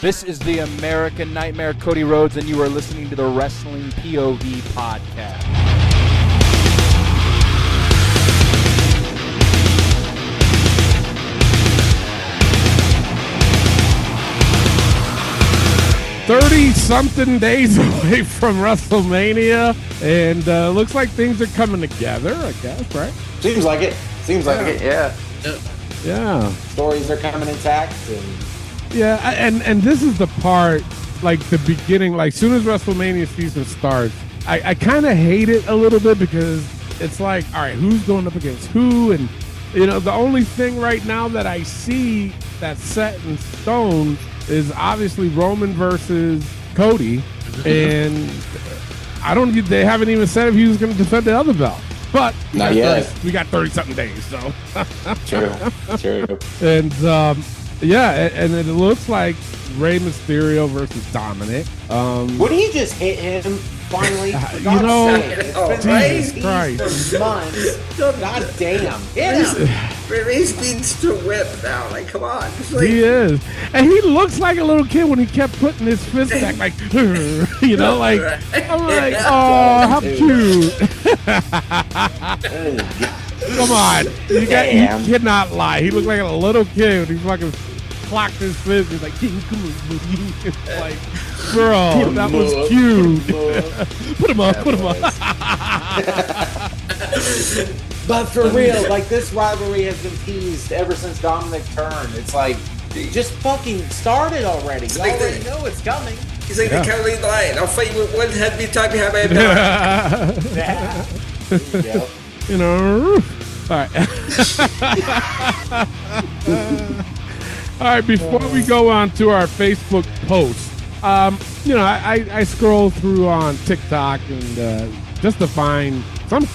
This is the American Nightmare, Cody Rhodes, and you are listening to the Wrestling POV podcast. Thirty something days away from WrestleMania, and uh, looks like things are coming together. I guess, right? Seems like it. Seems like it. Yeah. Yeah, Stories are coming intact, and yeah. And and this is the part, like the beginning, like soon as WrestleMania season starts, I, I kind of hate it a little bit because it's like, all right, who's going up against who, and you know, the only thing right now that I see that's set in stone is obviously Roman versus Cody, and I don't. They haven't even said if he was going to defend the other belt. But we Not got yet. 30 we got thirty something days, so true, true. and um, yeah, a- and it looks like Rey Mysterio versus Dominic. Um, Would he just hit him finally? Uh, you know, sake, it's oh, been Jesus teased Christ. for months. God damn, hit him. Rey's needs to whip now. Like, come on. Like, he is, and he looks like a little kid when he kept putting his fist back, like you know, like I'm like, oh, how cute. Come on, you got you cannot lie. He looked like a little kid when he fucking clocked his fist. He's like, "King, come on, buddy." It's like, bro, that was up, cute. Put him up. Put him up, put him up. But for real, like this rivalry has been teased ever since Dominic turned. It's like, just fucking started already. You like already the- know it's coming. he's like Yeah. the Cowardly Lion. I'll fight you with one head time behind my back. Yeah. There you go. you know. All right. All right. Before we go on to our Facebook post, um, you know, I, I, I scroll through on TikTok and uh, just to find some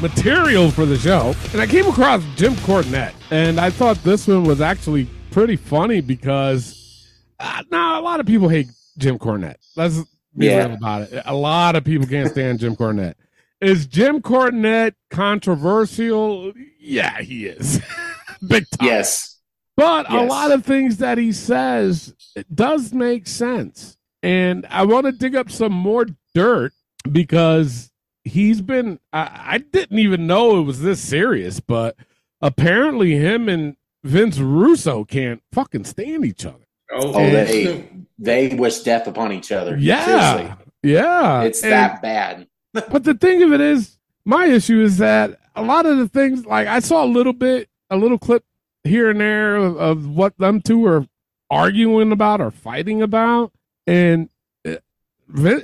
material for the show, and I came across Jim Cornette, and I thought this one was actually pretty funny because uh, now a lot of people hate Jim Cornette. Let's be Yeah. real about it. A lot of people can't stand Jim Cornette. Is Jim Cornette controversial? Yeah, he is. Big time. Yes. But a lot of things that he says it does make sense. And I want to dig up some more dirt because he's been I, I didn't even know it was this serious, but apparently him and Vince Russo can't fucking stand each other. Oh, Oh, they they wish death upon each other. Yeah. Seriously. Yeah. It's And- that bad. But the thing of it is, my issue is that a lot of the things, like I saw a little bit, a little clip here and there of, of what them two are arguing about or fighting about, and uh,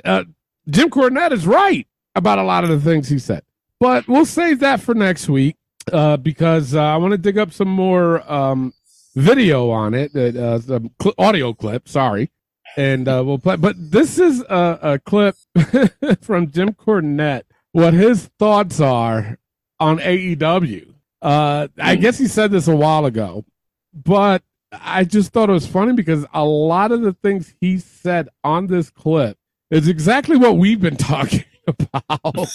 uh, Jim Cornette is right about a lot of the things he said. But we'll save that for next week uh, because uh, I want to dig up some more um, video on it, uh, some cl- audio clip. Sorry and uh, we'll play. But this is a, a clip from Jim Cornette. What his thoughts are on AEW. Uh, I guess he said this a while ago, but I just thought it was funny because a lot of the things he said on this clip is exactly what we've been talking about.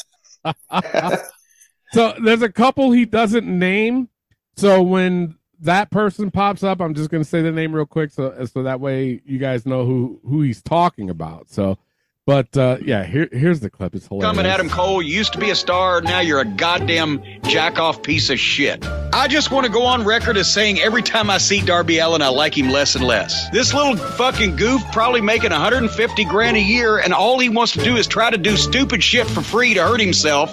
so there's a couple he doesn't name. So when that person pops up, I'm just gonna say the name real quick, so so that way you guys know who who he's talking about. So, but uh, yeah, here here's the clip. It's hilarious. Coming, Adam Cole. You used to be a star. Now you're a goddamn jack off piece of shit. I just want to go on record as saying every time I see Darby Allin, I like him less and less. This little fucking goof probably making 150 grand a year, and all he wants to do is try to do stupid shit for free to hurt himself.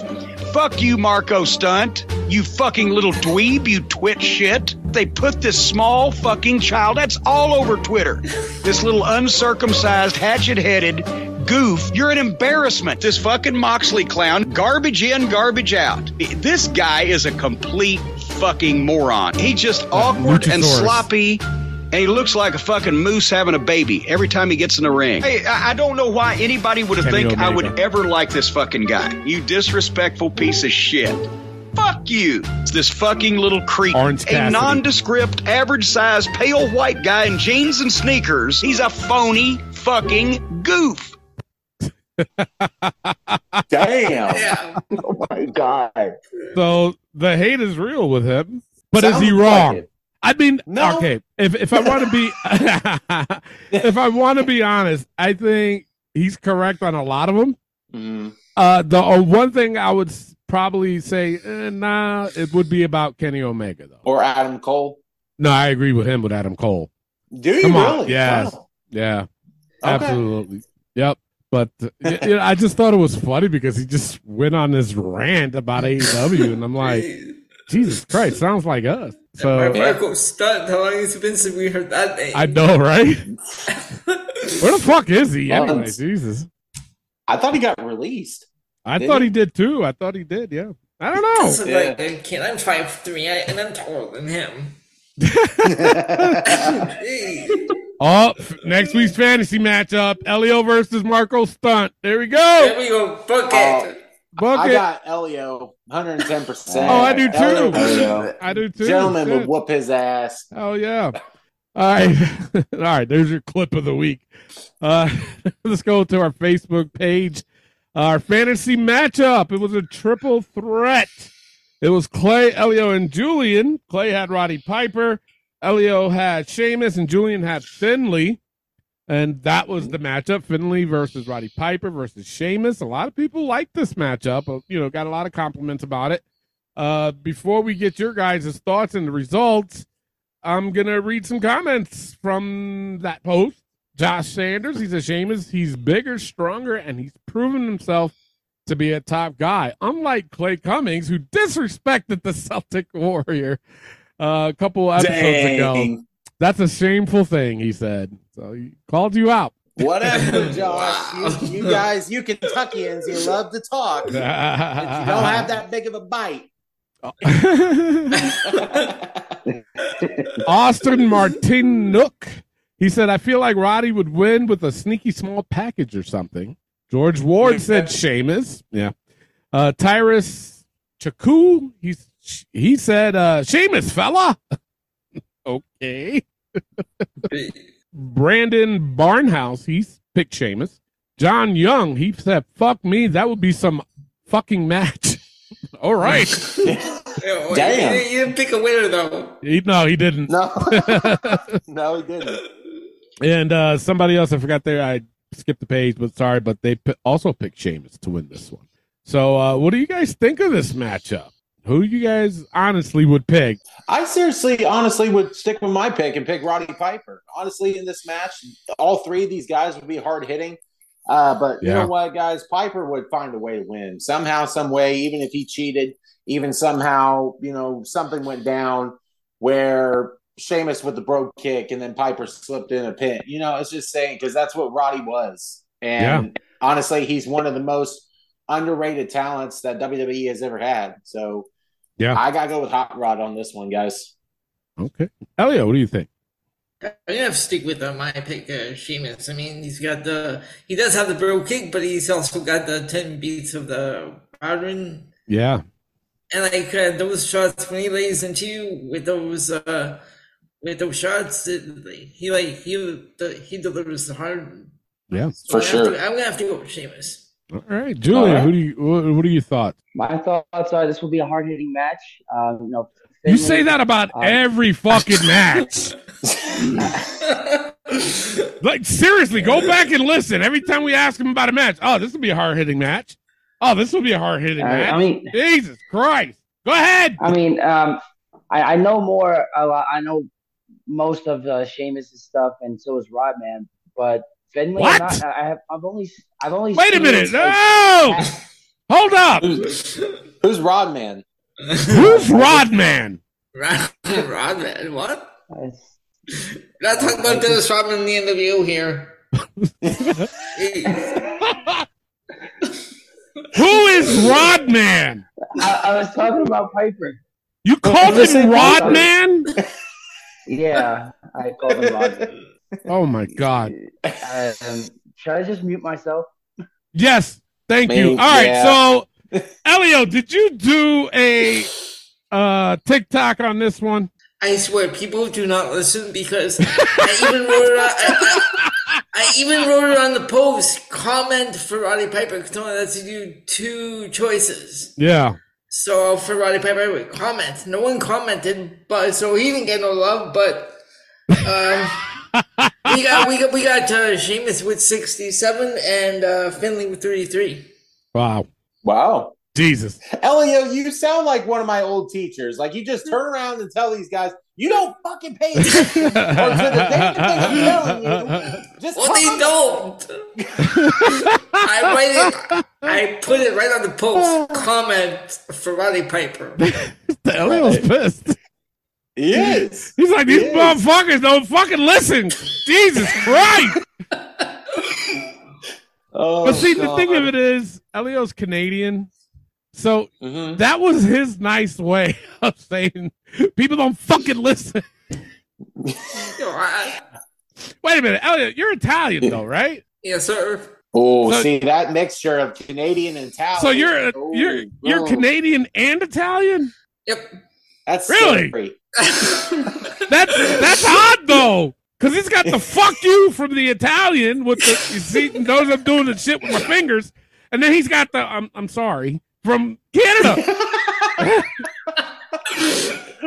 Fuck you, Marco Stunt. You fucking little dweeb, you twit shit. They put this small fucking child, that's all over Twitter. This little uncircumcised, hatchet headed goof. You're an embarrassment. This fucking Moxley clown, garbage in, garbage out. This guy is a complete fucking moron. He's just awkward and sloppy. And he looks like a fucking moose having a baby every time he gets in the ring. Hey, I I don't know why anybody would think I would ever like this fucking guy. You disrespectful piece of shit. Fuck you. It's this fucking little creep. A nondescript, average size, pale white guy in jeans and sneakers. He's a phony fucking goof. Damn. Yeah. Oh my god. So the hate is real with him. But Sounds is he wrong? it. I mean, No. okay. If if I want to be, if I want to be honest, I think he's correct on a lot of them. Mm. Uh, the uh, one thing I would probably say, eh, nah, it would be about Kenny Omega though. Or Adam Cole. No, I agree with him with Adam Cole. Do you Come on, really? yes. Wow. Yeah, Okay. absolutely. Yep. But you know, I just thought it was funny because he just went on this rant about AEW, and I'm like, Jesus Christ, sounds like us. So My So Marco Stunt. How long has it been since we heard that name? I know, right? Where the fuck is he anyway? Months. Jesus. I thought he got released. I Did thought he? he did too. I thought he did. Yeah. I don't know. So, like, kid, I'm five three, and I'm taller than him. Hey. Oh, next week's fantasy matchup: Elio versus Marco Stunt. There we go. There we go. Book it. Book I it. got Elio, 110%. Oh, I do too. Elio, I do too. Gentleman would whoop his ass. Oh yeah. All right. All right. There's your clip of the week. Uh, let's go to our Facebook page. Our fantasy matchup. It was a triple threat. It was Clay, Elio, and Julian. Clay had Roddy Piper. Elio had Sheamus, and Julian had Finlay. And that was the matchup: Finlay versus Roddy Piper versus Sheamus. A lot of people like this matchup. uh, You know, got a lot of compliments about it. Uh, before we get your guys' thoughts and the results, I'm gonna read some comments from that post. Josh Sanders, he's a Sheamus. He's bigger, stronger, and he's proven himself to be a top guy. Unlike Clay Cummings, who disrespected the Celtic Warrior uh, a couple episodes ago. That's a shameful thing, he said. So he called you out. Whatever, Josh. You, you guys, you Kentuckians, you love to talk. But you don't have that big of a bite. Austin Martin Nook. He said, I feel like Roddy would win with a sneaky small package or something. George Ward said Sheamus. Yeah. Uh, Tyrus Chaku, he's, he said, uh, Sheamus, fella. okay. Brandon Barnhouse, he's picked Sheamus. John Young, he said, fuck me. That would be some fucking match. All right. Damn. You, you didn't pick a winner, though. He, no, he didn't. no, no, he didn't. And uh, somebody else, I forgot there. I skipped the page, but sorry, but they p- also picked Sheamus to win this one. So, uh, what do you guys think of this matchup? Who you guys honestly would pick? I seriously, honestly, would stick with my pick and pick Roddy Piper. Honestly, in this match, all three of these guys would be hard hitting. Uh, but you know what, guys? Piper would find a way to win somehow, some way. Even if he cheated, even somehow, you know, something went down where Sheamus with the broke kick and then Piper slipped in a pin. You know, it's just saying because that's what Roddy was. And honestly, he's one of the most underrated talents that WWE has ever had. So Yeah. I gotta go with Hot Rod on this one, guys. Okay, Elio, what do you think? I'm gonna have to stick with uh, my pick, uh, Sheamus. I mean, he's got the he does have the bro kick, but he's also got the ten beats of the pattern, Yeah, and like uh, those shots when he lays into you with those uh with those shots, it, he like he the, he delivers the hard. yeah. So For I'm sure. to- I'm gonna have to go with Sheamus. All right, Julia, right. who do you what, what are your thoughts? My thoughts are this will be a hard hitting match. Um, you know, You say that about uh, every fucking match. like seriously, go back and listen. Every time we ask him about a match, oh, this will be a hard hitting match. Oh, this will be a hard hitting I, match. I mean, Jesus Christ. Go ahead. I mean, um, I, I know more. A I know most of uh, Sheamus' stuff, and so is Rodman. But Finlay, What? Not, I have. I've only. I've only. Wait a minute. like, No. Hold up. Who's, who's Rodman? Who's Rodman? Rod, Rodman, what? We're not talking about Dennis Rodman in the interview here. Who is Rodman? I, I was talking about Piper. You called him Rodman? Yeah, I called him Rodman. Oh my God. Um, should I just mute myself? Yes. Thank you. Maybe, All right. yeah. So, Elio, did you do a uh TikTok on this one? I swear, people do not listen because I even wrote it. On, I, I, I even wrote it on the post. Comment for Roddy Piper. Because I had to do two choices. Yeah. So for Roddy Piper, we comment. No one commented, but so he didn't get no love. But um, we got we got we got uh, Sheamus with sixty seven and uh, Finlay with thirty three. Wow. Wow. Jesus. Elio, you sound like one of my old teachers. Like you just turn around and tell these guys, you don't fucking pay attention or to the damn thing I'm telling you. Just Well, they don't. I write it. I put it right on the post. Comment for Roddy Piper. The Elio's pissed. He is. He's like, these He is. motherfuckers don't fucking listen. Jesus Christ. Oh, But see, the thing of it is, Elio's Canadian. So Mhm. that was his nice way of saying people don't fucking listen. You Wait a minute, Elliot, you're Italian though, right? yes, sir. Oh, So- see that mixture of Canadian and Italian. So you're Oh, you're you're oh, Canadian and Italian? Yep. That's Really? scary. That's that's odd though. Cause he's got the fuck you from the Italian with the you see knows I'm doing the shit with my fingers. And then he's got the I'm I'm sorry from Canada.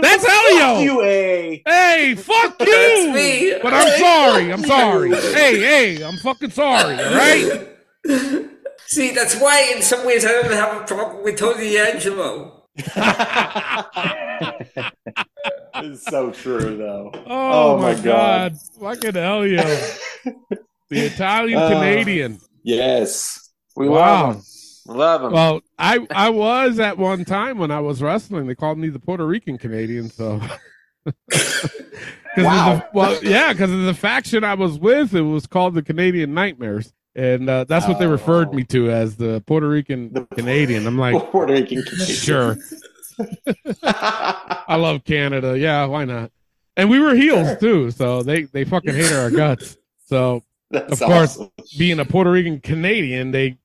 That's Elio. You a Hey, fuck you! That's me. But I'm sorry. I'm sorry. hey, hey, I'm fucking sorry. All right. See, that's why in some ways I don't have a problem with Tony D'Angelo. It's so true though. Oh, Oh, my, my god. God. fucking Elio, the Italian Uh, Canadian. Yes, we Wow. love him. Love him. Well, I I was at one time when I was wrestling. They called me the Puerto Rican Canadian. So. Wow. the- well, yeah, because of the faction I was with, it was called the Canadian Nightmares, and uh, that's what they referred Oh. me to as the Puerto Rican The- Canadian. I'm like, Puerto Rican Canadian. sure. I love Canada. Yeah, why not? And we were heels too, so they they fucking hated our guts. So That's Of course. awesome. being a Puerto Rican Canadian, they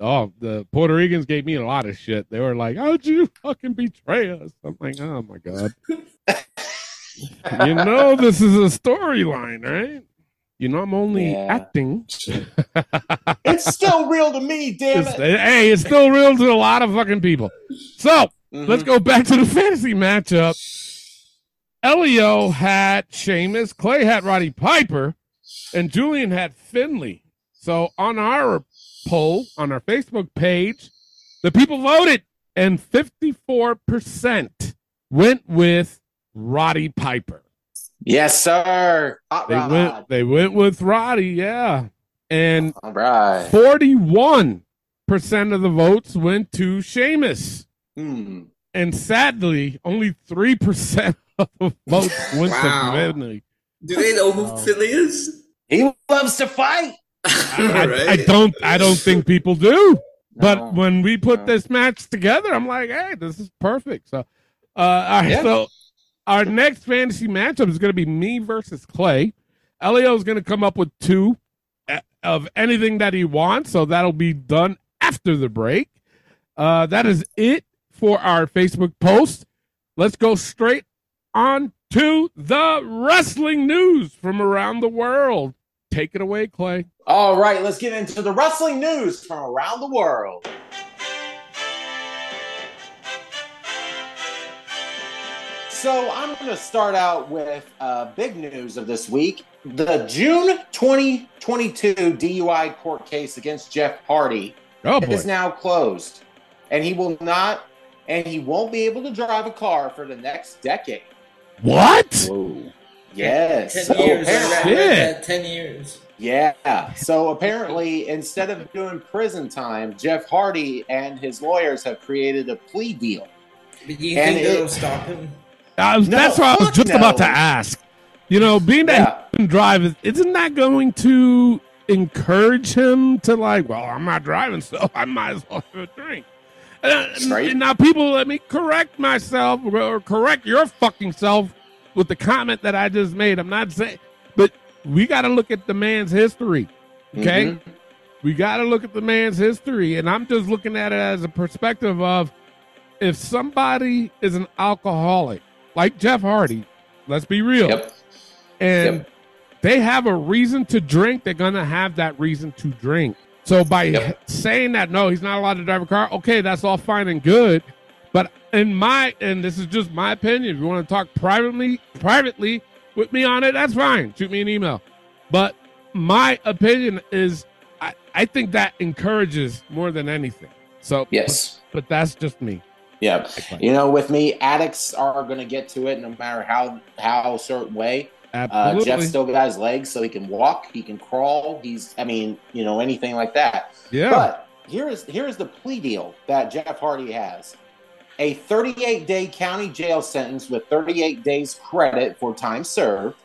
oh the Puerto Ricans gave me a lot of shit. They were like, "How'd you fucking betray us?" I'm like, "Oh my god." you know this is a storyline, right? You know I'm only Yeah. acting. It's still real to me, damn It's- it. hey, it's still real to a lot of fucking people. So Mhm. Let's go back to the fantasy matchup. Elio had Sheamus, Clay had Roddy Piper, and Julian had Finlay. So on our poll on our Facebook page, the people voted, and 54% went with Roddy Piper. Yes, sir. Hot They rod. went they went with Roddy, yeah. And All right. 41% of the votes went to Sheamus. Hmm. and sadly, only three percent of the votes went Wow. to Finlay. Do they know who. Philly is? He loves to fight. I, Right? I don't, I don't think people do. But No. when we put No. this match together, I'm like, hey, this is perfect. So, uh, all right, Yeah. so our next fantasy matchup is going to be me versus Clay. Elio is going to come up with two uh, of anything that he wants, so that'll be done after the break. Uh, that is it for our Facebook post. Let's go straight on to the wrestling news from around the world. Take it away, Clay. All right, let's get into the wrestling news from around the world. So I'm going to start out with uh, big news of this week. The June 2022 DUI court case against Jeff Hardy Oh is now closed, and he will not, and he won't be able to drive a car for the next decade. What? Whoa. Yes. Ten So years. I apparently- read, I read Shit. that, Ten years. yeah. So apparently, instead of doing prison time, Jeff Hardy and his lawyers have created a plea deal. But you And think it- that'll stop him? I was, No, that's what I was fuck just about to ask. You know, being that Yeah. he can drive, isn't that going to encourage him to like, well, I'm not driving, so I might as well have a drink. Uh, And now, people, let me correct myself or correct your fucking self with the comment that I just made. I'm not saying, but we got to look at the man's history. Okay. Mhm. We got to look at the man's history. And I'm just looking at it as a perspective of if somebody is an alcoholic, like Jeff Hardy, let's be real, Yep. and Yep. they have a reason to drink, they're going to have that reason to drink. So by Yep. saying that, no, he's not allowed to drive a car, okay, that's all fine and good. But in my and this is just my opinion. If you want to talk privately, privately with me on it, that's fine. Shoot me an email. But my opinion is, I, I think that encourages more than anything. So Yes. but that's just me. Yeah. You know, with me, addicts are going to get to it no matter how how certain way. Uh, Absolutely. Jeff still got his legs, so he can walk, he can crawl. He's, I mean, you know, anything like that. yeah. But here is here is the plea deal that Jeff Hardy has: a 38 day county jail sentence with 38 days credit for time served.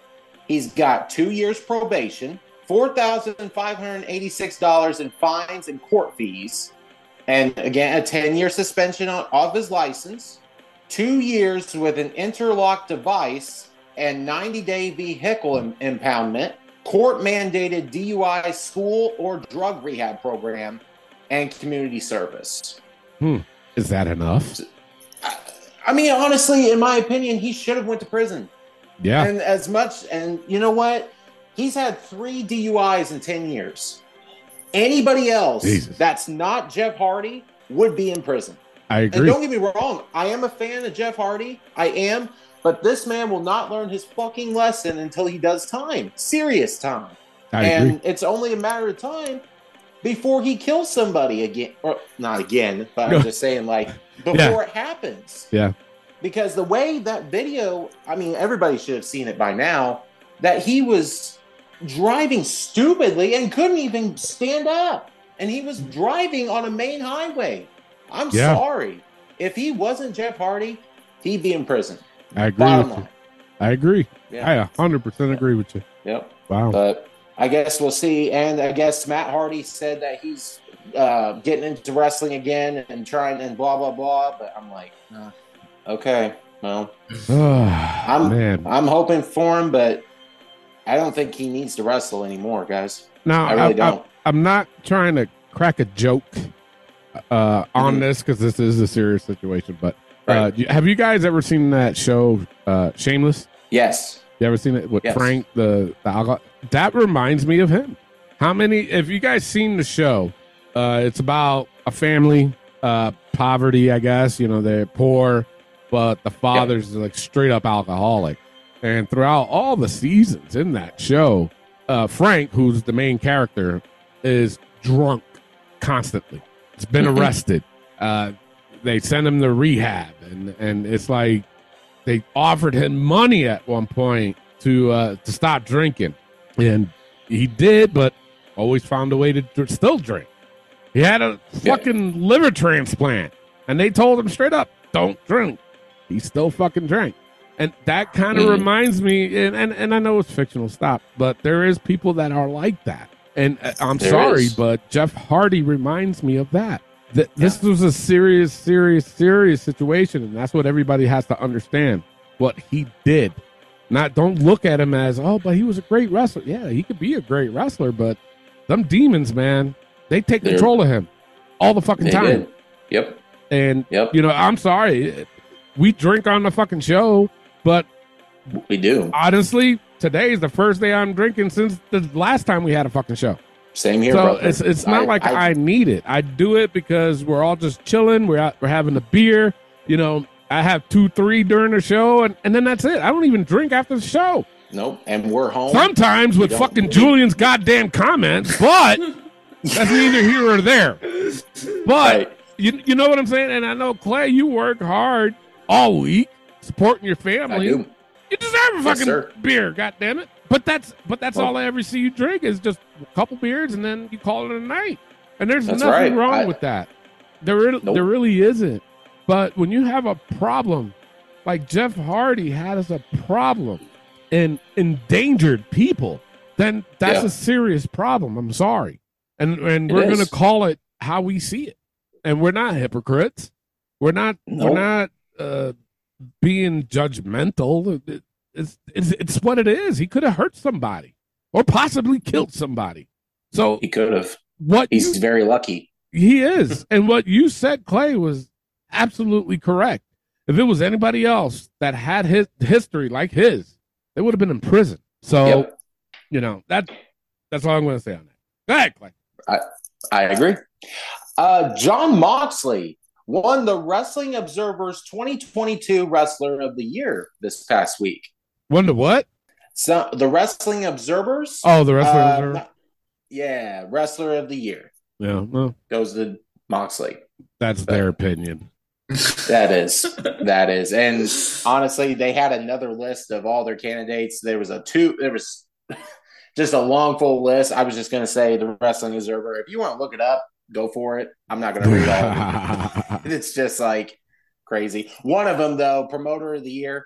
He's got two years probation, four thousand five hundred eighty-six dollars in fines and court fees, and again a 10 year suspension on, of his license, two years with an interlock device and 90 day vehicle im- impoundment, court mandated DUI school or drug rehab program, and community service. Hmm. is that enough? I mean, honestly, in my opinion, he should have went to prison. Yeah. And as much, and you know what? He's had three DUIs in 10 years. Anybody else Jesus. that's not Jeff Hardy would be in prison. I And agree. don't get me wrong, I am a fan of Jeff Hardy. I am. But this man will not learn his fucking lesson until he does time, serious time. I and agree. it's only a matter of time before he kills somebody again. Or not again, but I'm just saying, like, before Yeah. it happens. Yeah. Because the way that video, I mean, everybody should have seen it by now, that he was driving stupidly and couldn't even stand up. And he was driving on a main highway. I'm Yeah. sorry. If he wasn't Jeff Hardy, he'd be in prison. I agree Bottom with you. I agree. Yeah. I a hundred percent agree with you. Yep. Wow. But I guess we'll see. And I guess Matt Hardy said that he's uh, getting into wrestling again and trying and blah blah blah. But I'm like, uh, okay, well, I'm, man. I'm hoping for him, but I don't think he needs to wrestle anymore, guys. No, I really I, don't. I, am not trying to crack a joke uh, on Mhm. this because this is a serious situation. But Right. you- have you guys ever seen that show, uh, Shameless? Yes. You ever seen it with Yes. Frank the the alcohol? That reminds me of him. How many? Have you guys seen the show, uh, it's about a family, uh, poverty. I guess you know they're poor, but the father's like straight up alcoholic. And throughout all the seasons in that show, uh, Frank, who's the main character, is drunk constantly. He's been arrested. Uh, they sent him to rehab, and and it's like they offered him money at one point to uh, to stop drinking, and he did, but always found a way to dr- still drink. He had a Yeah. fucking liver transplant, and they told him straight up, "Don't drink." He still fucking drank, and that kind of Mhm. reminds me. And, and and I know it's fictional, stop, but there is people that are like that, and uh, I'm There sorry, is. but Jeff Hardy reminds me of that. Th- This was a serious, serious, serious situation, and that's what everybody has to understand. What he did, not don't look at him as oh, but he was a great wrestler. Yeah, he could be a great wrestler, but them demons, man, they take They're- control of him all the fucking time. did. Yep. And Yep. you know, I'm sorry, we drink on the fucking show, but We do. honestly, today is the first day I'm drinking since the last time we had a fucking show. Same here, so brother. it's it's not I- like I- I, need it. I do it because we're all just chilling. We're out, we're having a beer. You know, I have two, three during the show, and, and then that's it. I don't even drink after the show. Nope. And we're home. Sometimes with fucking Julian's goddamn comments, but that's neither here or there. But Right. you you know what I'm saying? And I know Clay, you work hard all week supporting your I family. do. You deserve a fucking sir. beer, God damn it! But that's but that's Well- all I ever see you drink is just a couple beers and then you call it a night. And there's nothing right. wrong I- with that. There re- Nope. there really isn't. But when you have a problem, like Jeff Hardy has a problem and endangered people, then that's Yeah. a serious problem. I'm sorry. And and It we're is. gonna call it how we see it. And we're not hypocrites. We're not Nope. we're not uh being judgmental. It- It's, it's it's what it is. He could have hurt somebody or possibly killed somebody. So He could have. what He's you, very lucky. he is, and what you said, Clay, was absolutely correct. If it was anybody else that had his history like his, they would have been in prison. So Yep. you know that that's all I'm going to say on that. Go ahead, Clay. I agree. Uh, Jon Moxley won the Wrestling Observer's 2022 Wrestler of the Year this past week. Wonder what? So the Wrestling Observers. Oh, the wrestler. uh, Observer? not- yeah, Wrestler of the Year yeah, well, goes to Moxley. that's their opinion. That is, that is, and honestly, they had another list of all their candidates. There was a two. There was just a long full list. I was just going to say the Wrestling Observer. If you want to look it up, go for it. I'm not going to read all of it. It's just like crazy. One of them, though, Promoter of the Year,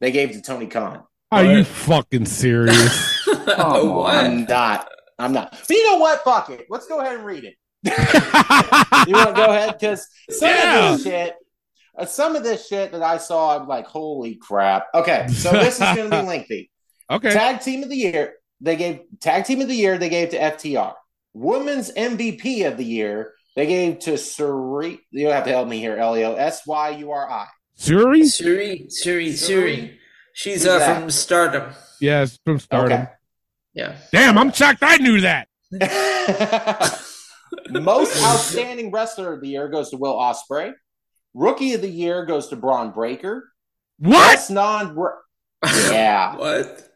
they gave to Tony Khan. Are you fucking serious? Oh. I'm not. I'm not. But you know what? Fuck it. Let's go ahead and read it. You want to go ahead? Because some Yeah. of this shit, uh, some of this shit that I saw, I'm like, holy crap. Okay, so this is going to be lengthy. okay. Tag Team of the Year, they gave Tag Team of the Year, they gave to FTR. Women's MVP of the Year, they gave to Syuri. You have to help me here, Elio. S Y U R I. Syuri? Syuri, Syuri, Syuri. She's uh, that? from Stardom. Yes, from Stardom. Yeah. Damn, I'm shocked I knew that. Most outstanding wrestler of the year goes to Will Ospreay. Rookie of the year goes to Bron Breakker. What? Best non Yeah. What?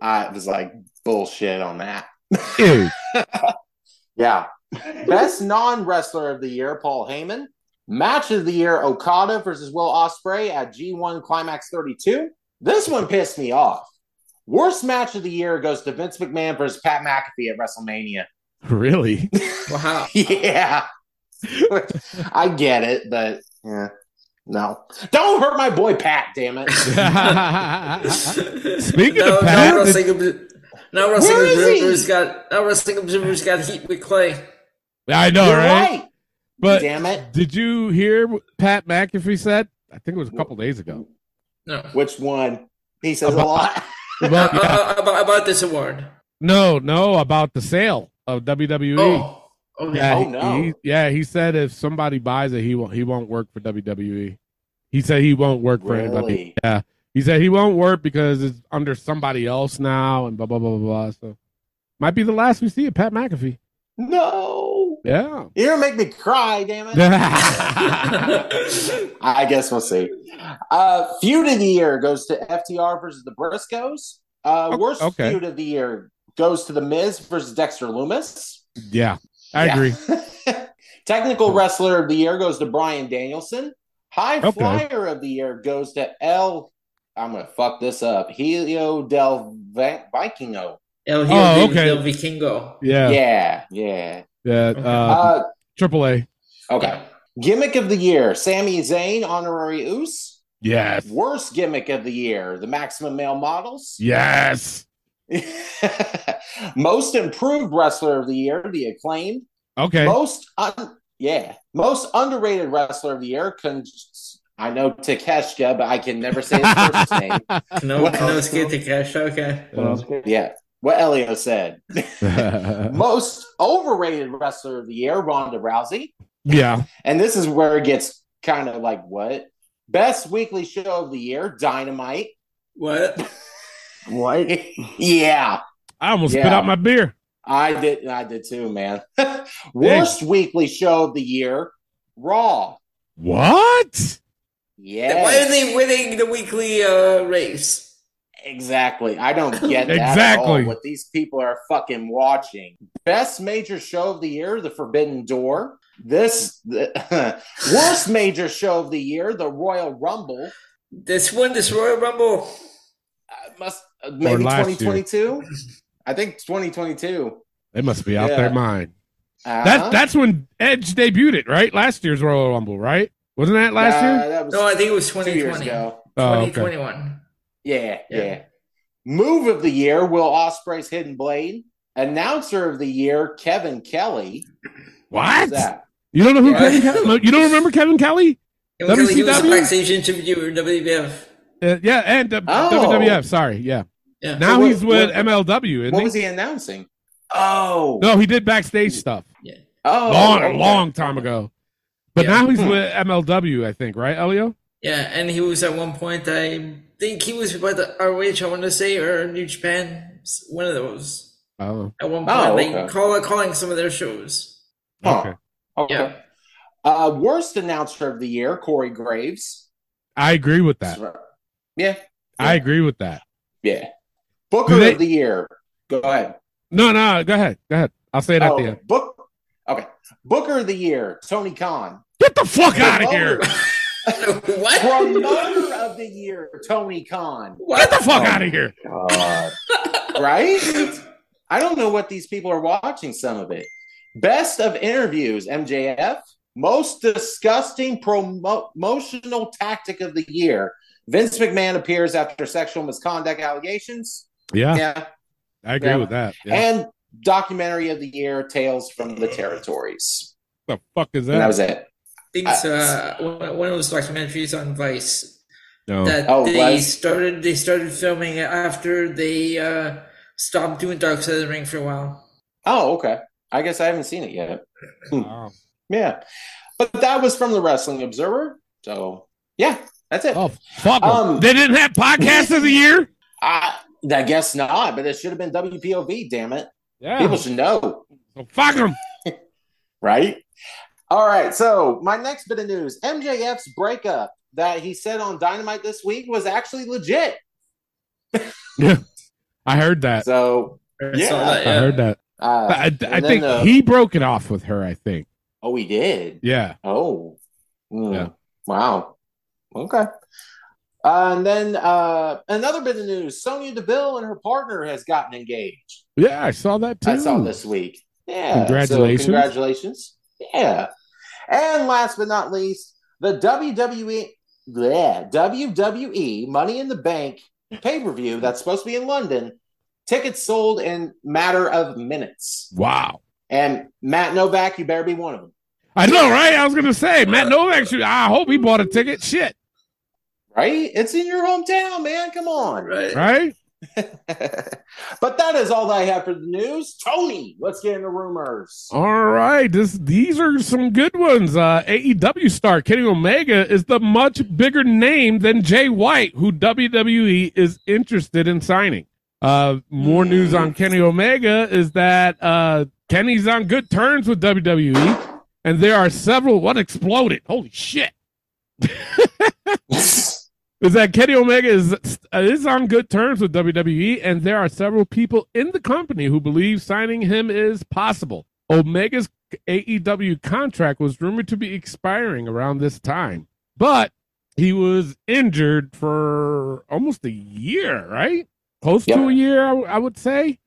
I was like bullshit on that. Yeah. Best non wrestler of the year, Paul Heyman. Match of the year, Okada versus Will Ospreay at G1 Climax 32. This one pissed me off. Worst match of the year goes to Vince McMahon versus Pat McAfee at WrestleMania. Really? Wow. yeah. I get it, but yeah. No. Don't hurt my boy Pat, damn it. Speaking now, of now Pat, wrestling, Obs- now wrestling Where is he? observers got now wrestling observers got heat with Clay. I know, You're right? right. But damn it. did you hear what Pat McAfee said? I think it was a couple days ago. No. Which one? He says a lot. About, yeah. Uh, about, about this award. No, no, about the sale of WWE. Oh. Okay. yeah, Oh, he- no. he, yeah, he said if somebody buys it, he won't. He won't work for WWE. He said he won't work for anybody. Yeah, he said he won't work because it's under somebody else now, and blah blah blah blah. blah. So might be the last we see of Pat McAfee. No. Yeah. You're gonna make me cry, damn it. I guess we'll see. Uh, feud of the year goes to FTR versus the Briscoes. Uh, worst okay. feud of the year goes to the Miz versus Dexter Lumis. yeah, I Yeah. agree. Technical wrestler of the year goes to Bryan Danielson. High Okay. flyer of the year goes to El. I'm gonna fuck this up. Helio del Vi- Vikingo. El Oh, okay. del Vikingo. Yeah, yeah. Yeah, yeah. Uh, Uh, Triple A. okay. Gimmick of the year: Sami Zayn, honorary Uce. Yes. Worst gimmick of the year: the Maximum Male Models. Yes. Most improved wrestler of the year: the Acclaimed. Okay. Most, un- yeah, most underrated wrestler of the year. Con- I know Takeshita, but I can never say his first name. No, What? no skate to cash. Okay. Yeah, what Elio said. most overrated wrestler of the year: Ronda Rousey. yeah. And this is where it gets kind of like what best weekly show of the year: Dynamite. What? What? yeah, I almost spit out my beer. I did. I did too, man. Worst weekly show of the year: Raw. What? Yeah. Why are they winning the weekly uh, race? Exactly. I don't get that at Exactly. all, what these people are fucking watching. Best major show of the year, The Forbidden Door. This the, worst major show of the year, The Royal Rumble. This one, this Royal Rumble. Uh, must uh, maybe 2022. I think 2022. They must be out Yeah. their mind. Uh-huh. That that's when Edge debuted it, right? Last year's Royal Rumble, right? Wasn't that last Uh, year? That was No, I think it was two years 2020. ago. Oh, okay. 2021. Yeah, yeah, Yeah. Move of the year, Will Ospreay's Hidden Blade. Announcer of the year, Kevin Kelly. What? Who's that? You don't know who Yeah. Kevin Kelly? You don't remember Kevin Kelly? It was, he was a WCW? backstage interviewer, WWF. Uh, yeah, and uh, Oh. WWF. Sorry, yeah. Yeah. Now what- he's with what- MLW, isn't What he? was he announcing? Oh, No, he did backstage stuff Yeah. oh, long, okay. a long time ago. But Yeah. now he's Hmm. with MLW, I think, right, Elio? Yeah, and he was at one point, I think he was by the ROH, I want to say, or New Japan. One of those. Oh, At one point, Oh, like call, calling some of their shows. Huh. okay. Okay. Yeah. Uh, worst announcer of the year, Corey Graves. I agree with that. Yeah, I agree with that. yeah. Booker they- of the year. Go ahead. No, no, go ahead. Go ahead. I'll say it at Oh, the end. Book. Okay. Booker of the year, Tony Khan. Get the fuck out of here. what? Promoter of the year, Tony Khan. Get the fuck out of here. Oh, God. right? I don't know what these people are watching some of it. Best of interviews, MJF. Most disgusting promotional tactic of the year. Vince McMahon appears after sexual misconduct allegations. Yeah, Yeah. I agree Yeah. with that. Yeah. And documentary of the year, Tales from the Territories. the fuck is And that that? was it. Things, uh, one one of those documentaries on Vice no. that Oh, they was? started they started filming it after they uh, stopped doing Dark Side of the Ring for a while. Oh, okay. I guess I haven't seen it yet. Wow. Yeah. But that was from the Wrestling Observer. So, yeah, that's it. Oh, fuck 'em. Um, They didn't have podcast of the year? I, I guess not, but it should have been WPOV, damn it. Yeah. People should know, So fuck them. right? All right. So, my next bit of news MJF's breakup that he said on Dynamite this week was actually legit. I heard that. So, I Yeah. saw that, I heard that. uh, I, I then, think uh, he broke it off with her, I think. oh, he did. Yeah. Oh, Hmm. Yeah. wow. Okay. Uh, and then uh, another bit of news: Sonya Deville and her partner has gotten engaged. Yeah, I saw that too. I saw this week. Yeah. Congratulations. So congratulations. Yeah. And last but not least, the WWE, bleh, WWE Money in the Bank pay per view that's supposed to be in London. Tickets sold in matter of minutes. Wow. And Matt Novak, you better be one of them, I know, right? I was gonna say Matt Novak. Should, I hope he bought a ticket. Shit, right? It's in your hometown, man. Come on. Right. right? but that is all I have for the news. Tony, let's get into rumors. All right. This these are some good ones. Uh, AEW star Kenny Omega is the much bigger name than Jay White, who WWE is interested in signing. Uh, more news on Kenny Omega is that uh, Kenny's on good terms with WWE, and there are several. What exploded? Holy shit! is that Kenny Omega is uh, is on good terms with WWE, and there are several people in the company who believe signing him is possible. Omega's AEW contract was rumored to be expiring around this time, but he was injured for almost a year, right? Close to a year, I, I would say.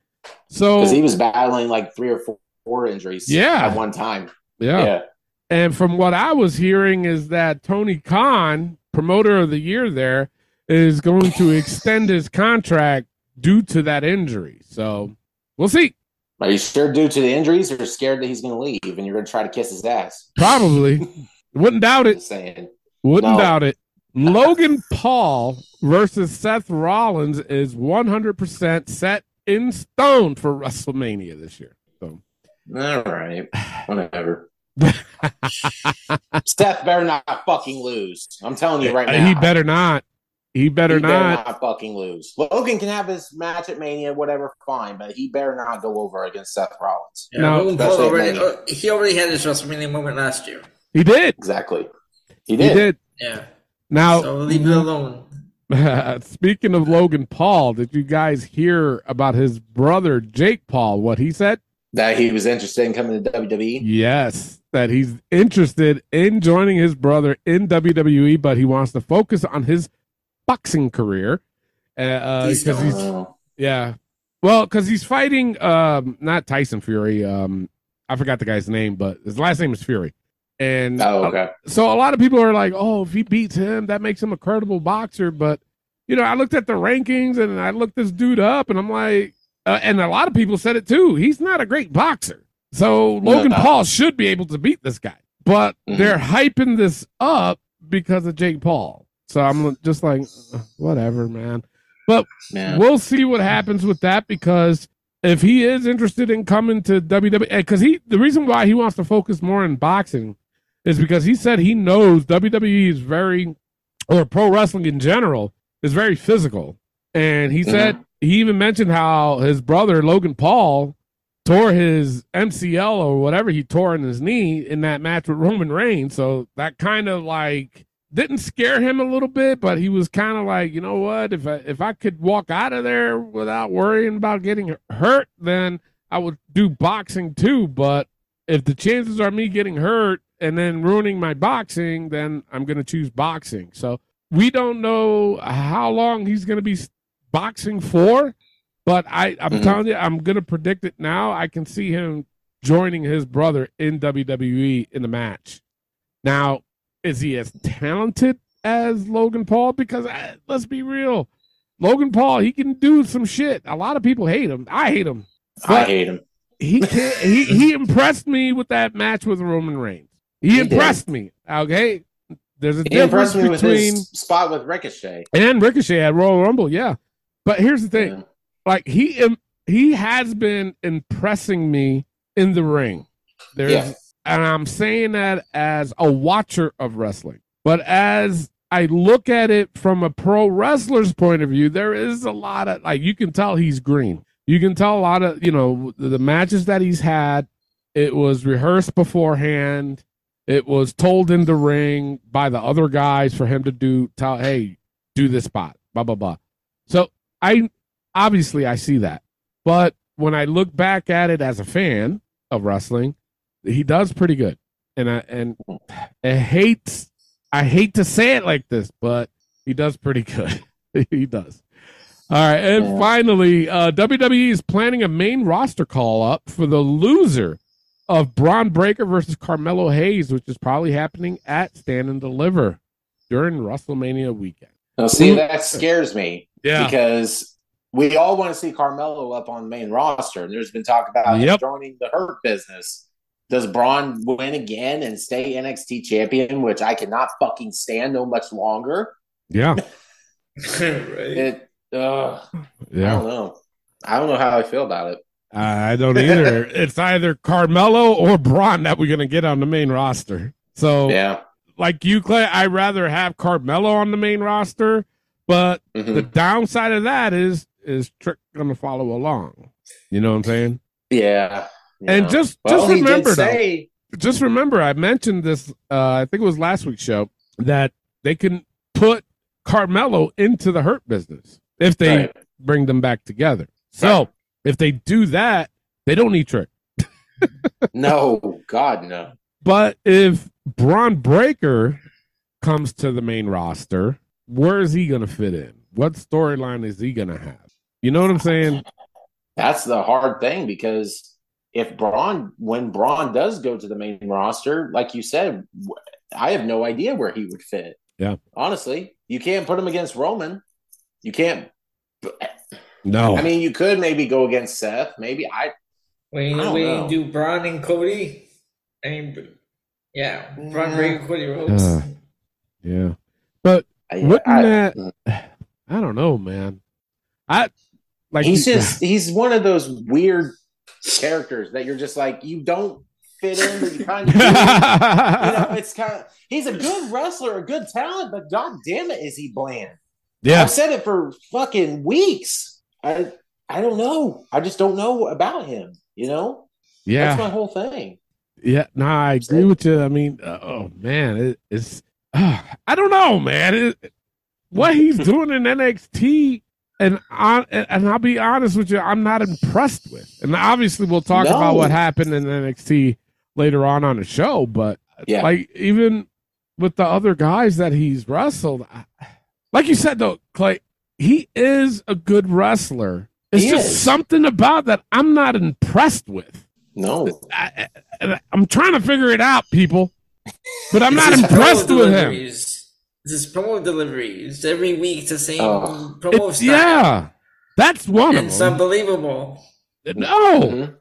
So Because he was battling like three or four, four injuries Yeah. at one time. yeah. Yeah. And from what I was hearing is that Tony Khan, promoter of the year there, is going to extend his contract due to that injury. So we'll see. Are you sure due to the injuries or scared that he's going to leave and you're going to try to kiss his ass? Probably. Wouldn't doubt it. Saying. Wouldn't No. doubt it. Logan Paul versus Seth Rollins is 100% set in stone for WrestleMania this year. So All right. Whatever. Steph better not fucking lose. I'm telling you right now. he better not. He better He not. fucking lose. Logan can have his match at Mania, whatever, fine, but he better not go over against Seth Rollins. Yeah, No. Logan Paul Especially already, Mania. uh, he already had his WrestleMania moment last year. He did. Exactly. He He did. did. Yeah. Now, So leave it alone. Speaking of Logan Paul, did you guys hear about his brother Jake Paul? What he said? That he was interested in coming to? WWE. Yes, that he's interested in joining his brother in WWE, but he wants to focus on his boxing career uh, He's because he's yeah, well, because he's fighting um not Tyson Fury. Um, I forgot the guy's name, but his last name is Fury, and Oh, okay. so a lot of people are like, "Oh, if he beats him, that makes him a credible boxer." But you know, I looked at the rankings and I looked this dude up, and I'm like, uh, and a lot of people said it too. He's not a great boxer, so Logan No. Paul should be able to beat this guy. But Mhm. they're hyping this up because of Jake Paul. So I'm just like, whatever, man. Man. We'll see what happens with that because if he is interested in coming to WWE, because he the reason why he wants to focus more in boxing is because he said he knows WWE is very, or pro wrestling in general is very physical, and he said he even mentioned how his brother Logan Paul tore his MCL or whatever he tore in his knee in that match with Roman Reigns. So that kind of like didn't scare him a little bit, but he was kind of like, you know what? If I if I could walk out of there without worrying about getting hurt, then I would do boxing too. But if the chances are me getting hurt and then ruining my boxing, then I'm going to choose boxing. So we don't know how long he's going to be boxing for, but I, I'm Mhm. telling you, I'm going to predict it now. I can see him joining his brother in WWE in the match. Now, is he as talented as Logan Paul? Because uh, let's be real, Logan Paul, he can do some shit. A lot of people hate him. I hate him. I hate him. he can't, he he impressed me with that match with Roman Reigns. He, He did. impressed me. Okay, there's a He difference impressed me with between his spot with Ricochet. and Ricochet at Royal Rumble. Yeah, but here's the thing: Yeah. Like he im- he has been impressing me in the ring. There's, Yeah. and I'm saying that as a watcher of wrestling, but as I look at it from a pro wrestler's point of view, there is a lot of like you can tell he's green. You can tell a lot of you know the, the matches that he's had. It was rehearsed beforehand. It was told in the ring by the other guys for him to do. Tell hey, do this spot. Blah blah blah. So I obviously I see that, but when I look back at it as a fan of wrestling, he does pretty good. And I and I hate I hate to say it like this, but he does pretty good. he does. All right, and Yeah. finally, uh, WWE is planning a main roster call up for the loser of Bron Breakker versus Carmelo Hayes, which is probably happening at Stand and Deliver during WrestleMania weekend. Now, see, that scares me Yeah, because we all want to see Carmelo up on the main roster, and there's been talk about him Yep. joining the Hurt business. Does Bron win again and stay NXT champion, which I cannot fucking stand no much longer? yeah, right. It, uh, I don't know. I don't know how I feel about it. I don't either. it's either Carmelo or Bron that we're gonna get on the main roster. So, Yeah. like you, Clay, I'd rather have Carmelo on the main roster, but Mhm. the downside of that is is Trick gonna follow along. You know what I'm saying? Yeah. And just Well, just remember though, say, just remember I mentioned this uh I think it was last week's show that they can put Carmelo into the hurt business if they Right. bring them back together. So Right. if they do that, they don't need Trick. no, God, no. But if Bron Breakker comes to the main roster, where is he going to fit in? What storyline is he going to have? You know what I'm saying? That's the hard thing because if Bron, when Bron does go to the main roster, like you said, I have no idea where he would fit. Yeah. Honestly, you can't put him against Roman. You can't. No. I mean, you could maybe go against Seth. Maybe I. When I don't we know. do Bron and Cody, I mean, yeah, Bron Yeah. Breakker, Cody Rhodes. Uh, yeah. But I, wouldn't I- that I don't know, man. I like he's just he's one of those weird characters that you're just like you don't fit in, but you kind of you know, it's kind of he's a good wrestler, a good talent, but god damn it, is he bland? yeah. I've said it for fucking weeks. I I don't know. I just don't know about him. You know, Yeah. that's my whole thing. Yeah, no, I agree with you. I mean, uh, oh man, it, it's uh, I don't know, man. It, what he's doing in NXT, and on, and I'll be honest with you, I'm not impressed with. And obviously, we'll talk No. about what happened in NXT later on on the show. But Yeah. like even with the other guys that he's wrestled, I, like you said though, Clay, he is a good wrestler. It's He just is. something about that I'm not impressed with. No, I, I, I'm trying to figure it out, people. But I'm not impressed with him. Deliveries. It's his promo deliveries. Every week, the same Oh. promo It- style. yeah, that's one And it's of them. unbelievable. No, Mhm.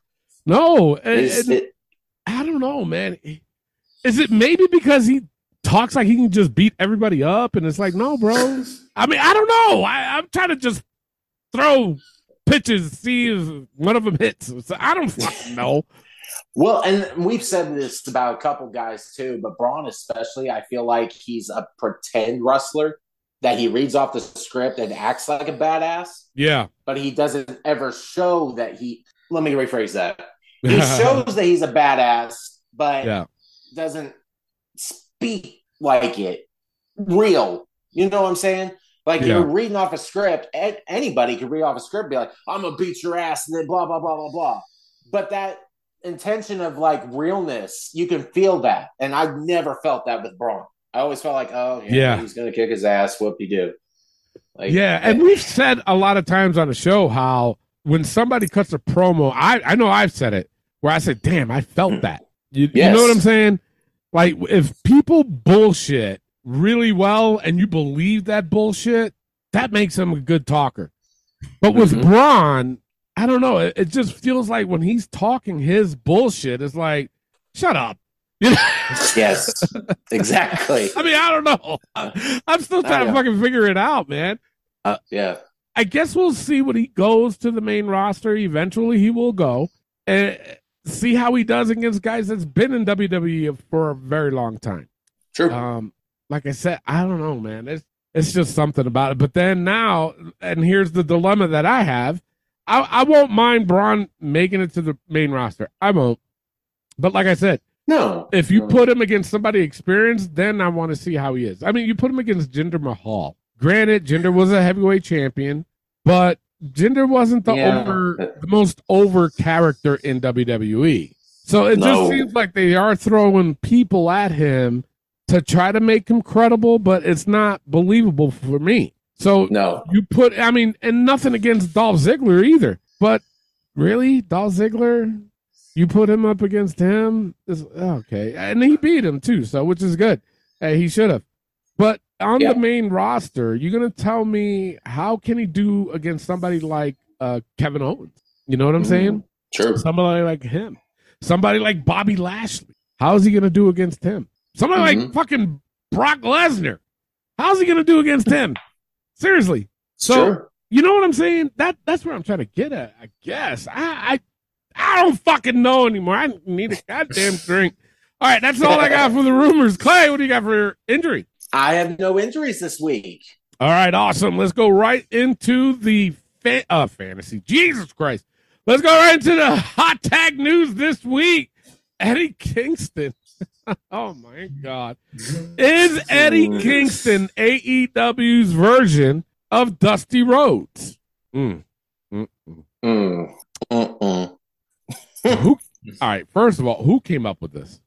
no, and- It's- and it- I don't know, man. Is it maybe because he talks like he can just beat everybody up, and it's like, no, bro. I mean, I don't know. I, I'm trying to just throw pitches, see if one of them hits. So I don't fucking know. Well, and we've said this about a couple guys too, but Bron especially. I feel like he's a pretend wrestler that he reads off the script and acts like a badass. Yeah, but he doesn't ever show that he let me rephrase that he shows that he's a badass, but Yeah. doesn't speak like it real. You know what I'm saying? Like Yeah. you're reading off a script. Anybody could read off a script, and be like, "I'm gonna beat your ass," and then blah blah blah blah blah. But that intention of like realness, you can feel that, and I've never felt that with Bron. I always felt like, "Oh yeah, Yeah. he's gonna kick his ass." Whoop de do. Like, Yeah, and we've said a lot of times on the show how when somebody cuts a promo, I I know I've said it where I said, "Damn, I felt that." You, you know what I'm saying? Like if people bullshit really well and you believe that bullshit, that makes them a good talker. But with Mhm. Bron, I don't know. It, it just feels like when he's talking his bullshit, it's like, shut up. You know? yes, exactly. I mean, I don't know. I'm still trying to fucking figure it out, man. Uh, yeah, I guess we'll see when he goes to the main roster. Eventually, he will go and see how he does against guys that's been in WWE for a very long time. true. Um, like I said, I don't know, man. It's it's just something about it. But then now, and here's the dilemma that I have: I I won't mind Bron making it to the main roster. I won't. But like I said, no, if you No. put him against somebody experienced, then I want to see how he is. I mean, you put him against Jinder Mahal. Granted, Jinder was a heavyweight champion, but Jinder wasn't the Yeah. over the most over character in WWE. So it No. just seems like they are throwing people at him to try to make him credible, but it's not believable for me. So no, you put I mean, and nothing against Dolph Ziggler either. But really, Dolph Ziggler, you put him up against him, is okay. And he beat him too, so which is good. Hey, he should have. But on Yeah. the main roster, you're gonna tell me how can he do against somebody like uh, Kevin Owens? You know what I'm Mhm. saying? true. Somebody like him. Somebody like Bobby Lashley. How's he gonna do against him? Somebody like Mhm. fucking Brock Lesnar. How's he gonna do against him? Seriously. So True. you know what I'm saying? That that's where I'm trying to get at. I guess I I, I don't fucking know anymore. I need a goddamn drink. All right, that's all I got for the rumors. Clay, what do you got for your injury? I have no injuries this week. All right, awesome. Let's go right into the fa- uh, fantasy. Jesus Christ. Let's go right into the hot tag news this week. Eddie Kingston. Oh my God. Is Eddie Kingston AEW's version of Dusty Rhodes? Mm. Mm, mm. Who, all right, first of all, who came up with this?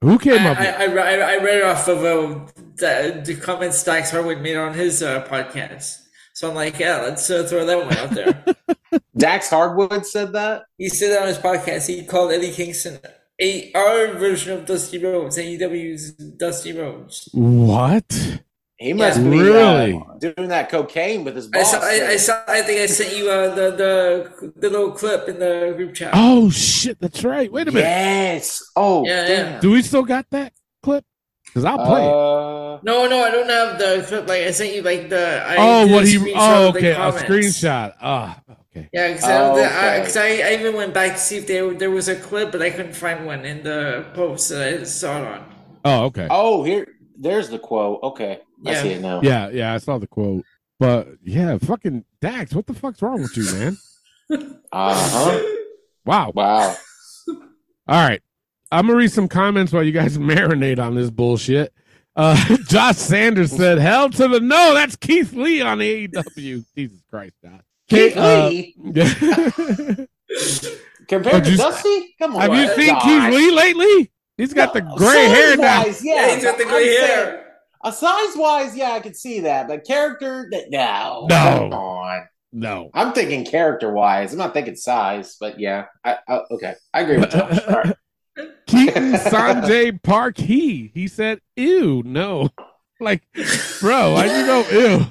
Who came I, up with I, I, I I read it off of uh, the, the comments Dax Harwood made on his uh, podcast. So I'm like, yeah, let's uh, throw that one out there. Dax Harwood said that. he said that on his podcast. He called Eddie Kingston a our version of Dusty Rhodes, AEW's Dusty Rhodes. What? He must Yeah. be Really? uh, doing that cocaine with his I saw, I, I saw. I think I sent you uh, the the the little clip in the group chat. Oh shit, that's right. Wait a minute. yes. Oh, Yeah, damn. yeah. Do we still got that clip? Because I'll play it. Uh, No, no, I don't have the clip. Like I sent you, like the. I Oh, what he? Oh, okay, a comments. screenshot. Ah, okay. Yeah, because Oh, I, okay. 'cause I, I even went back to see if there there was a clip, but I couldn't find one in the post that I saw it on. Oh, okay. oh, here. There's the quote. Okay, I see it now. Yeah, yeah, I saw the quote. But yeah, fucking Dax, what the fuck's wrong with you, man? Uh huh. Wow. Wow. All right. I'm gonna read some comments while you guys marinate on this bullshit. Uh, Josh Sanders said, "Hell to the no." That's Keith Lee on AEW. Jesus Christ, Josh. Keith uh, Lee have compared to just- Dusty. Come on. you seen Josh. Keith Lee lately? He's got the gray hair now. Yeah, Yeah, he's got the gray I'm hair. saying- A size wise, yeah, I could see that. But character, no, No. come on. No. I'm thinking character wise. I'm not thinking size, but yeah. I, I, okay, I agree with Josh. All right. Keaton Sanjay Park he he said, "Ew, no." Like, bro, why'd you go ew?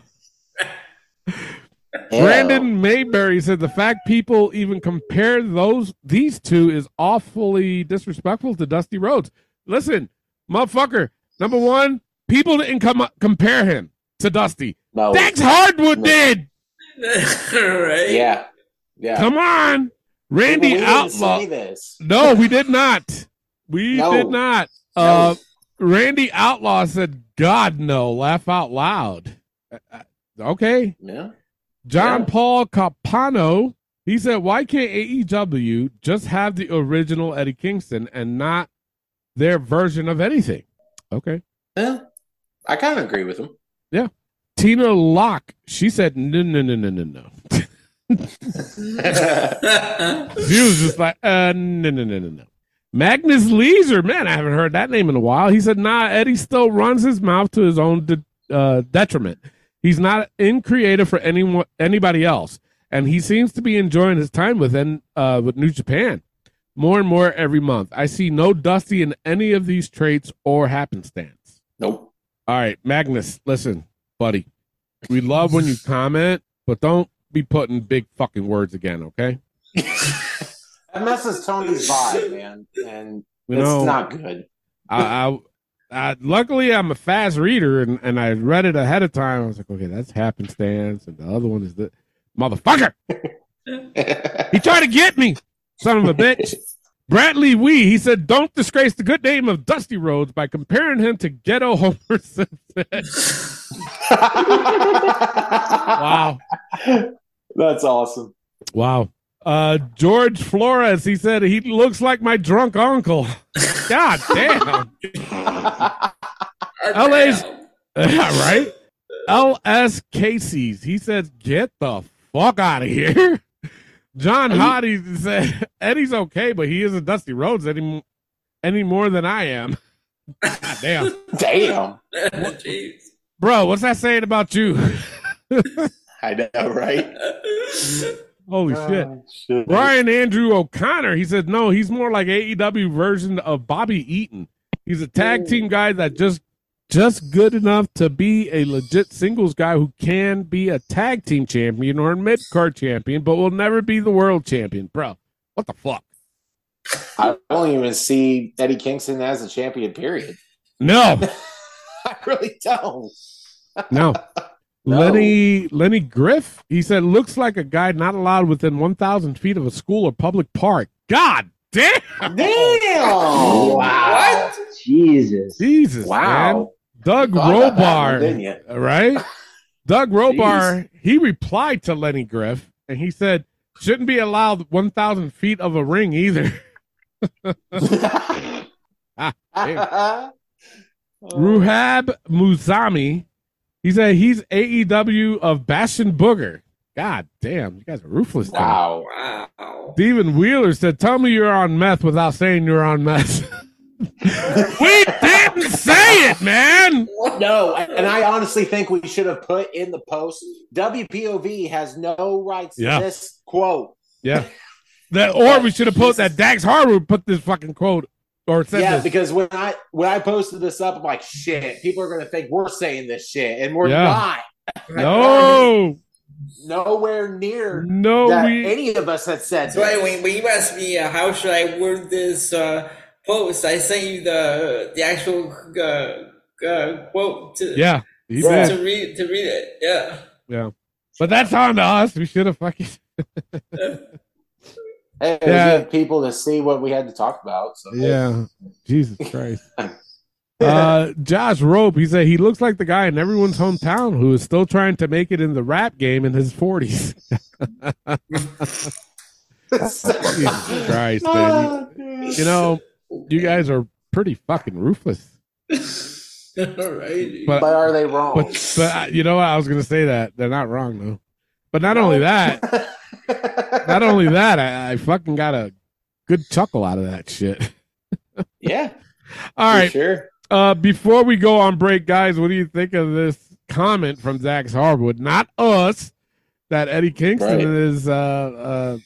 Brandon Mayberry said the fact people even compare those these two is awfully disrespectful to Dusty Rhodes. Listen, motherfucker. Number one, people didn't come compare him to Dusty. No. Dax Harwood No. did. right? Yeah. Yeah. Come on, Randy we Outlaw. say this. No, we did not. We No. did not. No. Uh, Randy Outlaw said, "God no!" Laugh out loud. Uh, uh, okay. Yeah. John Yeah. Paul Capano He said, "Why can't AEW just have the original Eddie Kingston and not their version of anything?" Okay. Yeah, I kind of agree with him. Yeah. Tina Locke, she said, "No, no, no, no, no, no." She was just like, uh, no, no, no, no, no. Magnus Leeser, man, I haven't heard that name in a while. He said, nah, Eddie still runs his mouth to his own de- uh, detriment. He's not in creative for anyone, anybody else, and he seems to be enjoying his time with uh, with New Japan more and more every month. I see no Dusty in any of these traits or happenstance. Nope. All right, Magnus, listen, buddy. We love when you comment, but don't be putting big fucking words again, okay? That messes Tony's vibe, man, and You it's know, not good. I, I, I luckily I'm a fast reader and, and I read it ahead of time. I was like, okay, that's happenstance, and the other one is the motherfucker. He tried to get me, son of a bitch. Bradley Wee, he said, don't disgrace the good name of Dusty Rhodes by comparing him to Ghetto Homer Simpson. wow. That's awesome. Wow. Uh, George Flores, he said he looks like my drunk uncle. God damn. LA's right? LS Casey's. He says, get the fuck out of here. John Hottie said Eddie's okay, but he isn't Dusty Rhodes any, any more than I am. God damn. Damn. Jeez. Bro, what's that saying about you? I know, right? Holy shit. Shit. Brian Andrew O'Connor, he said, no, he's more like AEW version of Bobby Eaton. He's a tag team guy that just just good enough to be a legit singles guy who can be a tag team champion or a mid card champion, but will never be the world champion. Bro, what the fuck? I don't even see Eddie Kingston as a champion, period. No, I really don't. no. No. Lenny Lenny Griff, he said, looks like a guy not allowed within 1,000 feet of a school or public park. God damn! Damn! Wow. Jesus. Jesus, man. Wow. Doug Thought about that one, Robar, right? Doug Robar, he replied to Lenny Griff and he said, shouldn't be allowed 1,000 feet of a ring either. Ah, Ruhab Muzami, he said he's AEW of Bastion Booger. God damn, you guys are ruthless. tonight. wow. Wow. Steven Wheeler said, tell me you're on meth without saying you're on meth. we didn't say it, man. No, and I honestly think we should have put in the post WPOV has no rights Yeah. to this quote. Yeah. That, or we should have put that Dax Harwood put this fucking quote or said yeah, this. because when I when I posted this up, I'm like, shit, people are gonna think we're saying this shit, and we're Yeah. not no, nowhere near no, we. any of us had said. So this. anyway, when you asked me uh, how should I word this uh, post, I sent you the the actual uh, uh, quote to Yeah, he Yeah. did. to read to read it. Yeah. Yeah, but that's on to us. We should have fucking. Hey, Yeah. we need people to see what we had to talk about. So Yeah, Jesus Christ. Uh, Josh Rope, he said he looks like the guy in everyone's hometown who is still trying to make it in the rap game in his 40s. Jesus Christ, man. You, you know, you guys are pretty fucking ruthless. All right. But but are they wrong? But but uh, you know what? I was gonna say that they're not wrong though. But not only that, not only that, I, I fucking got a good chuckle out of that shit. yeah, All for right. sure. Uh, before we go on break, guys, what do you think of this comment from Zach Harwood? Not us. That Eddie Kingston Right. is uh, uh,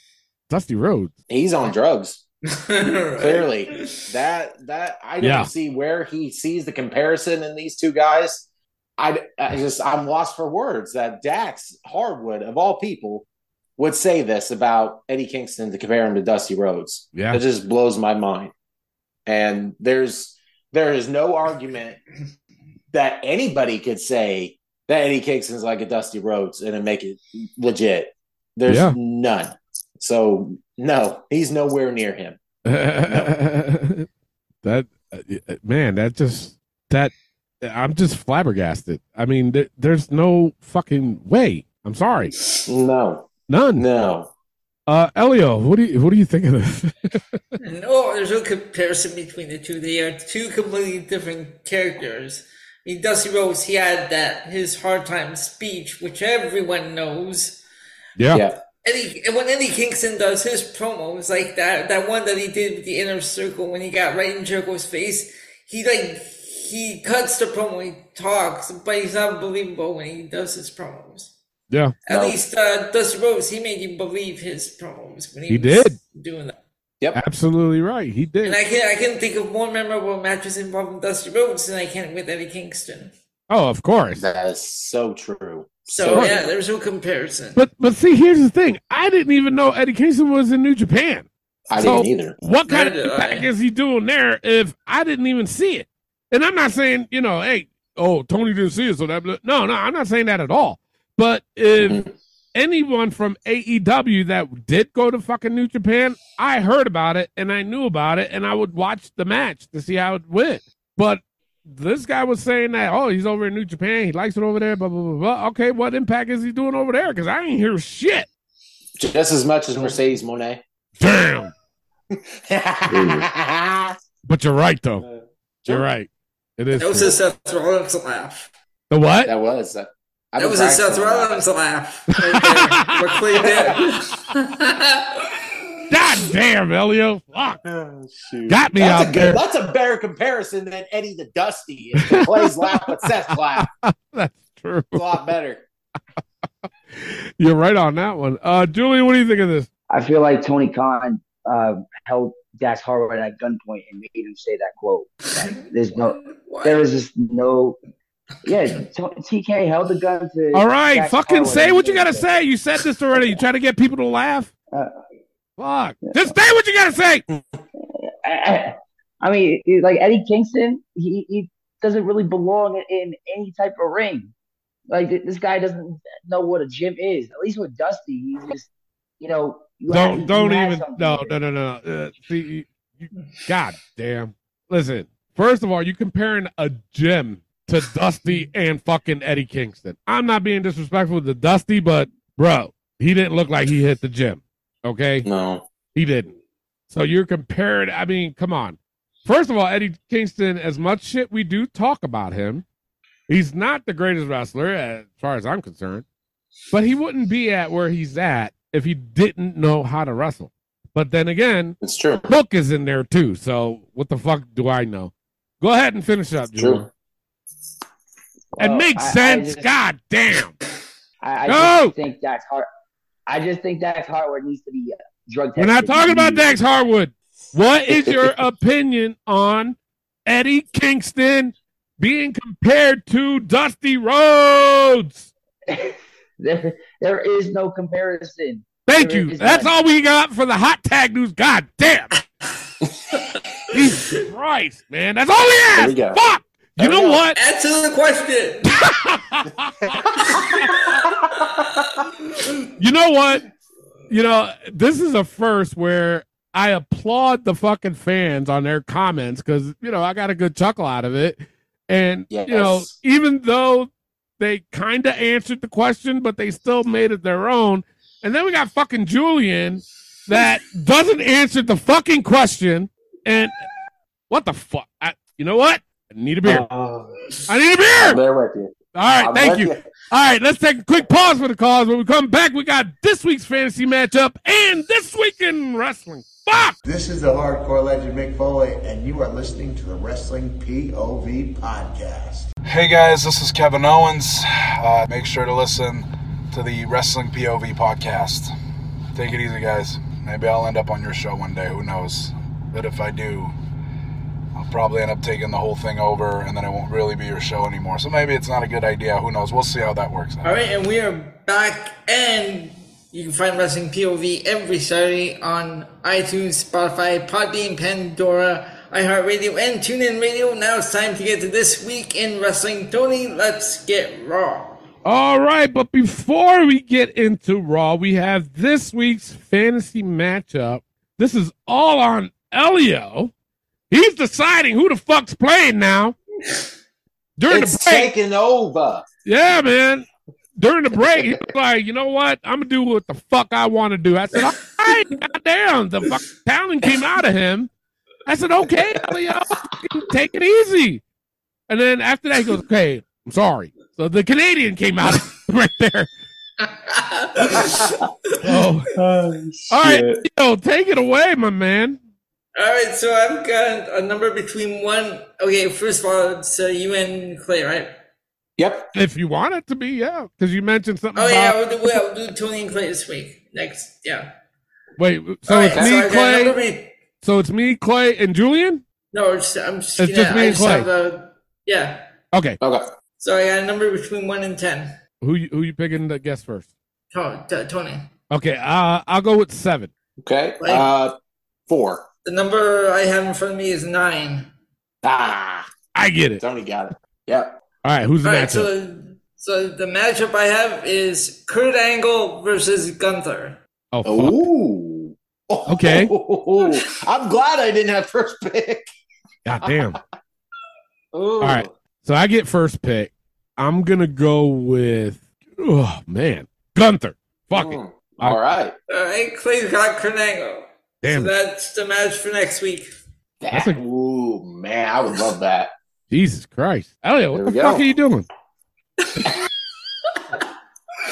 Dusty Rhodes. He's on drugs. Right. Clearly, that that I don't Yeah. see where he sees the comparison in these two guys. I, I just I'm lost for words that Dax Harwood of all people would say this about Eddie Kingston to compare him to Dusty Rhodes. Yeah. It just blows my mind. And there's there is no argument that anybody could say that Eddie Kingston's like a Dusty Rhodes and make it legit. There's Yeah. none. So no, he's nowhere near him. that uh, man, that just that I'm just flabbergasted. I mean, th- there's no fucking way. I'm sorry, No, none. no. Uh, Elio, what do you what do you think of this? No, there's no comparison between the two. They are two completely different characters. I mean, Dusty Rhodes, he had that his hard time speech, which everyone knows. yeah. Yeah. Eddie, and when Eddie Kingston does his promos, like that, that one that he did with the inner circle when he got right in Jericho's face, he like he cuts the promo, he talks, but he's unbelievable when he does his promos. Yeah. At No. least uh, Dusty Rhodes, he made you believe his problems when he, He was did. doing that. Yep. Absolutely right. He did. And. I can I can think of more memorable matches involving Dusty Rhodes than I can with Eddie Kingston. Oh, of course. That is so true. So Sure. yeah, there's no comparison. But but see, here's the thing. I didn't even know Eddie Kingston was in New Japan. I So- didn't either. What kind of Neither did impact is he doing there if I didn't even see it? And I'm not saying, you know, hey, oh, Tony didn't see it, so that no, no, I'm not saying that at all. But if Mhm. anyone from AEW that did go to fucking New Japan, I heard about it and I knew about it and I would watch the match to see how it went. But this guy was saying that, oh, he's over in New Japan, he likes it over there, blah blah blah blah. Okay, what impact is he doing over there? Because I ain't hear shit. Just as much as Mercedes Moné. Damn. But you're right though. You're right. It is. That was true. a Seth Rollins laugh. The what? That was. Uh, I've That was a Seth practicing that. Rollins laugh. Right. What Clay did. God damn, Elio. Fuck. Oh, shoot. Got me That's out a there. That's a better comparison than Eddie the Dusty. If Clay's laugh, but Seth's laugh. That's true. It's a lot better. You're right on that one. Uh Julian, what do you think of this? I feel like Tony Khan uh, held Dax Harwood at gunpoint and made him say that quote. Like, there's no, What? there is just no. Yeah, TK held the gun to. All right, fucking say what you gotta say. You said this already. You try to get people to laugh. Uh, Fuck. Just say what you gotta say. I, I- mean, like Eddie Kingston, he, he doesn't really belong in, any type of ring. Like this guy doesn't know what a gym is. At least with Dusty, he's just, you know, you Don't you don't even no no no no. Uh, see, you, you, God damn. Listen. First of all, you comparing a gym to Dusty and fucking Eddie Kingston. I'm not being disrespectful to Dusty, but bro, he didn't look like he hit the gym. Okay, No. he didn't. So you're comparing. I mean, come on. First of all, Eddie Kingston, as much shit we do talk about him, he's not the greatest wrestler as far as I'm concerned. But he wouldn't be at where he's at if he didn't know how to wrestle. But then again, It's true. Hook is in there too. So what the fuck do I know? Go ahead and finish up, Julian. true. It makes I- I sense. just- God damn. I, I No! just think Dax Hart. I just think Dax Harwood needs to be uh, drug We're not talking about. Dax Harwood. What is your opinion on Eddie Kingston being compared to Dusty Rhodes? there, there is no comparison. Thank There you. That's none. all we got for the hot tag news. God damn. Jesus Christ, man. That's all we There asked. Fuck. You There know what? Answer the question. you know what? You know, this is a first where I applaud the fucking fans on their comments because, you know, I got a good chuckle out of it. And, you know, even though they kind of answered the question, but they still made it their own. And then we got fucking Julian that doesn't answer the fucking question. And what the fuck? I, you know what? I need a beer. Uh, I need a I'm beer. there with you. All right, I'm thank with you. All right, let's take a quick pause for the cause. When we come back, we got this week's fantasy matchup and this week in wrestling. Fuck! This is the hardcore legend Mick Foley, and you are listening to the Wrestling POV podcast. Hey guys, this is Kevin Owens. Uh, make sure to listen to the Wrestling POV podcast. Take it easy, guys. Maybe I'll end up on your show one day, who knows? But if I do, I'll probably end up taking the whole thing over and then it won't really be your show anymore. So maybe it's not a good idea, who knows? We'll see how that works out. All right, and we are back, and you can find Wrestling POV every Saturday on iTunes, Spotify, Podbean, Pandora, iHeartRadio, and TuneIn Radio. Now it's time to get to this week in wrestling. Tony, let's get raw. All right, but before we get into Raw, we have this week's fantasy matchup. This is all on Elio. He's deciding who the fuck's playing now. During It's the break. taking over. Yeah, man. during the break, he was like, you know what? I'm gonna do what the fuck I want to do. I said, all right, goddamn, the fuck talent came out of him. I said, okay, Elio, take it easy. And then after that, he goes, okay, I'm sorry. So the Canadian came out right there. Oh, all right, yo, take it away, my man. All right, so I've got a number between one. Okay, first of all, it's uh, you and Clay, right? Yep. If you want it to be, yeah, because you mentioned something Oh yeah, about. we'll do, we'll do Tony and Clay this week. Next, yeah. Wait, so All it's right, me, so Clay. be- So it's me, Clay, and Julian. No, it's, I'm just. It's gonna, just me I and Clay. have a, yeah. Okay, Okay. So I got a number between one and ten. who you, who you picking to guess first? Oh, t- Tony. Okay, uh, I'll go with seven. Okay. Right. Uh, four. The number I have in front of me is nine. Ah, I get it. Tony got it. Yep. All right, who's the All right, matchup? so so the matchup I have is Kurt Angle versus Gunther. oh, fuck. Ooh. Okay. I'm glad I didn't have first pick. God damn. Ooh. All right. So I get first pick. I'm gonna go with oh man. Gunther. Fuck it. Mm. All right. All right, Clay's got Kurt Angle. Damn so that's the match for next week. That's That, a- ooh, man, I would love that. Jesus Christ. Elliot, what There the we fuck go. are you doing?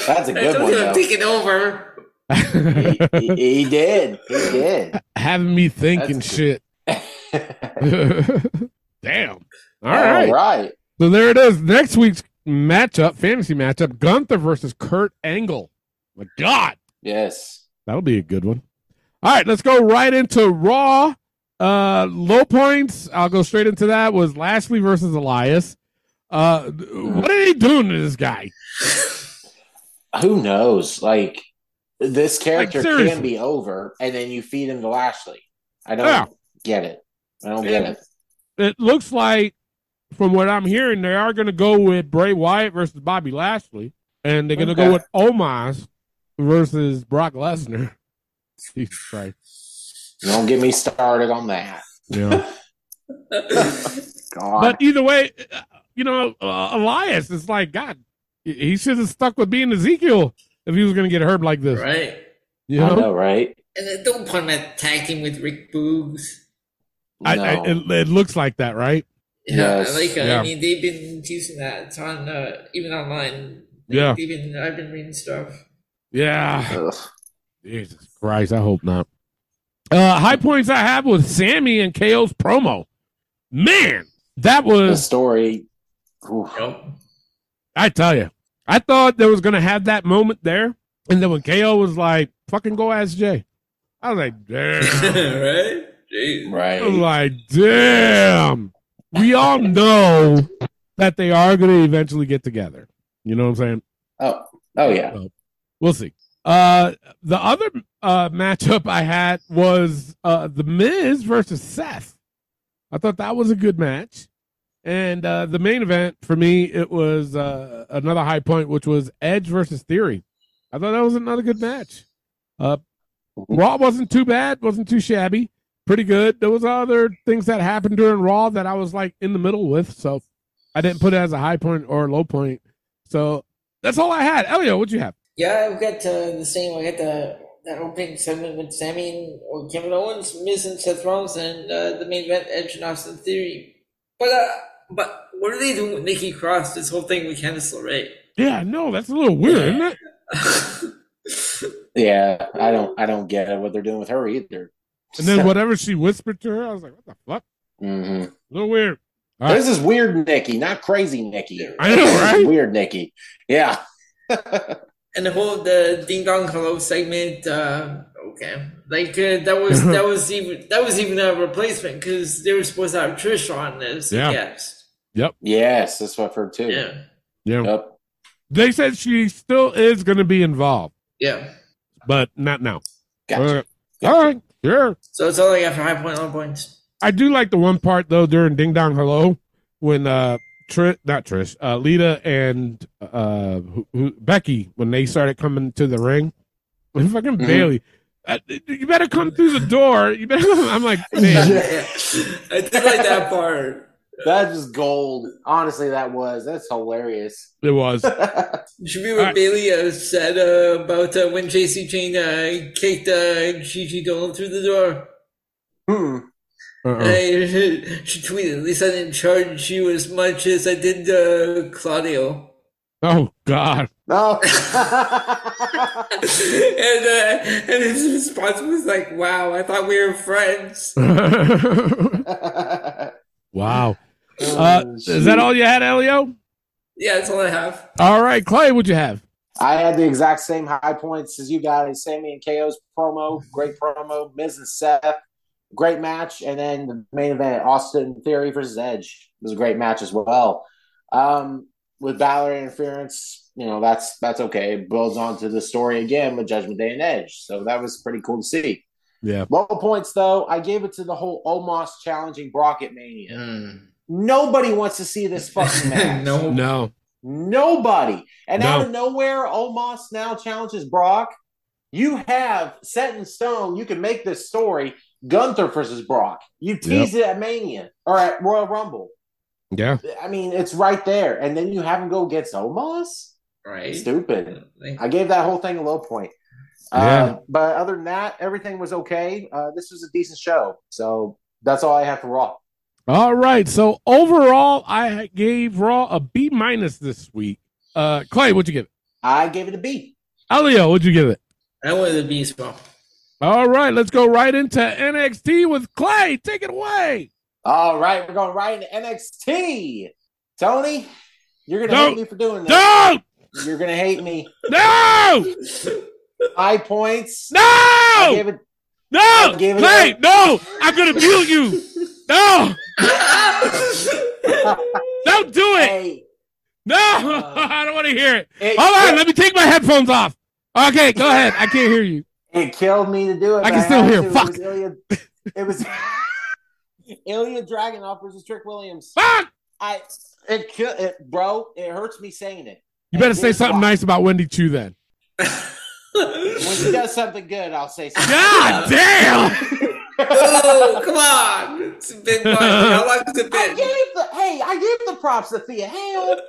That's a good told one, you I'm though. taking over. he, he- he did. He did. Having me thinking That's shit. Damn. All All right. right. So there it is. Next week's matchup, fantasy matchup, Gunther versus Kurt Angle. My God. Yes. That'll be a good one. All right, let's go right into Raw. Uh low points. I'll go straight into that. Was Lashley versus Elias. Uh what are they doing to this guy? Who knows? Like this character seriously. can be over, and then you feed him to Lashley. I don't Yeah. get it. I don't get Yeah. it. It looks like from what I'm hearing, they are gonna go with Bray Wyatt versus Bobby Lashley. And they're gonna Okay. go with Omos versus Brock Lesnar. Jesus Christ. Don't get me started on that. Yeah. God. But either way, uh, you know, uh, Elias is like, God, he- he should have stuck with being Ezekiel if he was going to get hurt like this. Right. You I know, know, right? And don't put him at tag team with Rick Boogs. No. I, it, it looks like that, right? Yeah, Yes. I like. Uh, Yeah. I mean, they've been teasing that. It's on uh, even online. Yeah. They've been. I've been reading stuff. Yeah. Ugh. Jesus Christ, I hope not. Uh, high points I have with Sammy and KO's promo. Man, that the was, story. oof. I tell you, I thought they was going to have that moment there. And then when KO was like, fucking go ask Jay. I was like, damn. right. Jeez. I was Right. like, damn. We all know that they are going to eventually get together. You know what I'm saying? Oh, oh yeah. We'll see. Uh, the other uh, matchup I had was uh, The Miz versus Seth. I thought that was a good match. And uh, the main event for me, it was uh, another high point, which was Edge versus Theory. I thought that was another good match. Uh, Raw wasn't too bad, wasn't too shabby, pretty good. There was other things that happened during Raw that I was like in the middle with, so I didn't put it as a high point or a low point. So that's all I had. Elio, what'd you have? Yeah, I've got uh, the same. I got the that opening segment with Sammy or Kevin Owens, Miz and Seth Rollins, and uh, the main event Edge and Austin Theory. But uh, but what are they doing with Nikki Cross? This whole thing with Candice LeRae. Yeah, no, that's a little weird, isn't it? Yeah. I don't. I don't get it what they're doing with her either. And then whatever she whispered to her, I was like, what the fuck? hmm A little weird. All right. This is weird, Nikki, not crazy, Nikki. I know, right? Weird, Nikki. Yeah. and the whole the ding dong hello segment. Uh, okay, like uh, that was that was even that was even a replacement because they were supposed to have Trish on as Yeah. a guest. yes, that's what I've heard too. Yeah, Yeah. Yep. They said she still is going to be involved, yeah. but not now. Gotcha. Uh, all right, sure. So it's all I got for high point, low points. I do like the one part though during Ding Dong Hello when uh Trish, not Trish, uh Lita and uh who, who, Becky when they started coming to the ring. And fucking Mhm. Bayley, uh, you better come through the door. You better. I'm like, man, I did like that part. That's just gold. Honestly, that was. That's hilarious. It was. Should be what Bayley uh, said uh, about uh, when Jacy Jayne uh, kicked uh, Gigi Dolin through the door. Hmm. Uh-uh. Hey, she tweeted, at least I didn't charge you as much as I did uh, Claudio. Oh God. No. and, uh, and his response was like, wow, I thought we were friends. wow. Uh, is that all you had, Elio? Yeah, that's all I have. All right, Clay, what'd you have? I had the exact same high points as you guys. Sammy and KO's promo, great promo. Miz and Seth, great match. And then the main event, Austin Theory versus Edge, was a great match as well. Um, with Balor interference, you know that's that's okay. It builds on to the story again with Judgment Day and Edge, so that was pretty cool to see. Yeah. Low points though, I gave it to the whole Omos challenging Brock at Mania. Hmm. Nobody wants to see this fucking match. no. No. Nobody. And No. out of nowhere, Omos now challenges Brock. You have set in stone, you can make this story Gunther versus Brock. You tease it at Mania or at Royal Rumble. Yeah. I mean, it's right there. And then you have him go against Omos? Right. Stupid. I gave that whole thing a low point. Yeah. Uh, but other than that, everything was okay. Uh, this was a decent show. So that's all I have for Raw. All right. So overall, I gave Raw a B minus this week. Uh, Clay, what'd you give it? I gave it a B. Elio, what'd you give it? I wanted to be as well. All right, let's go right into NXT with Clay. Take it away. All right, we're going right into NXT. Tony, you're gonna hate me for doing this. No! You're gonna hate me. No! High points. No! I gave it. No! gave it Clay, a- no! I'm gonna mute you. No! Don't do it. Hey, No! Uh, I don't want to hear it. it, Hold on, let me take my headphones off. Okay, go ahead. I can't hear you. It killed me to do it. I can still had hear. to. Fuck. It was Ilya, it was Ilya Dragunov versus Trick Williams. Fuck! I it kill it, bro. It hurts me saying it. You better And say something why. nice about Wendy Choo then. When she does something good, I'll say something. God damn! oh, come on. It's a big one. How long has it I been? gave the hey, I gave the props to Thea Hale.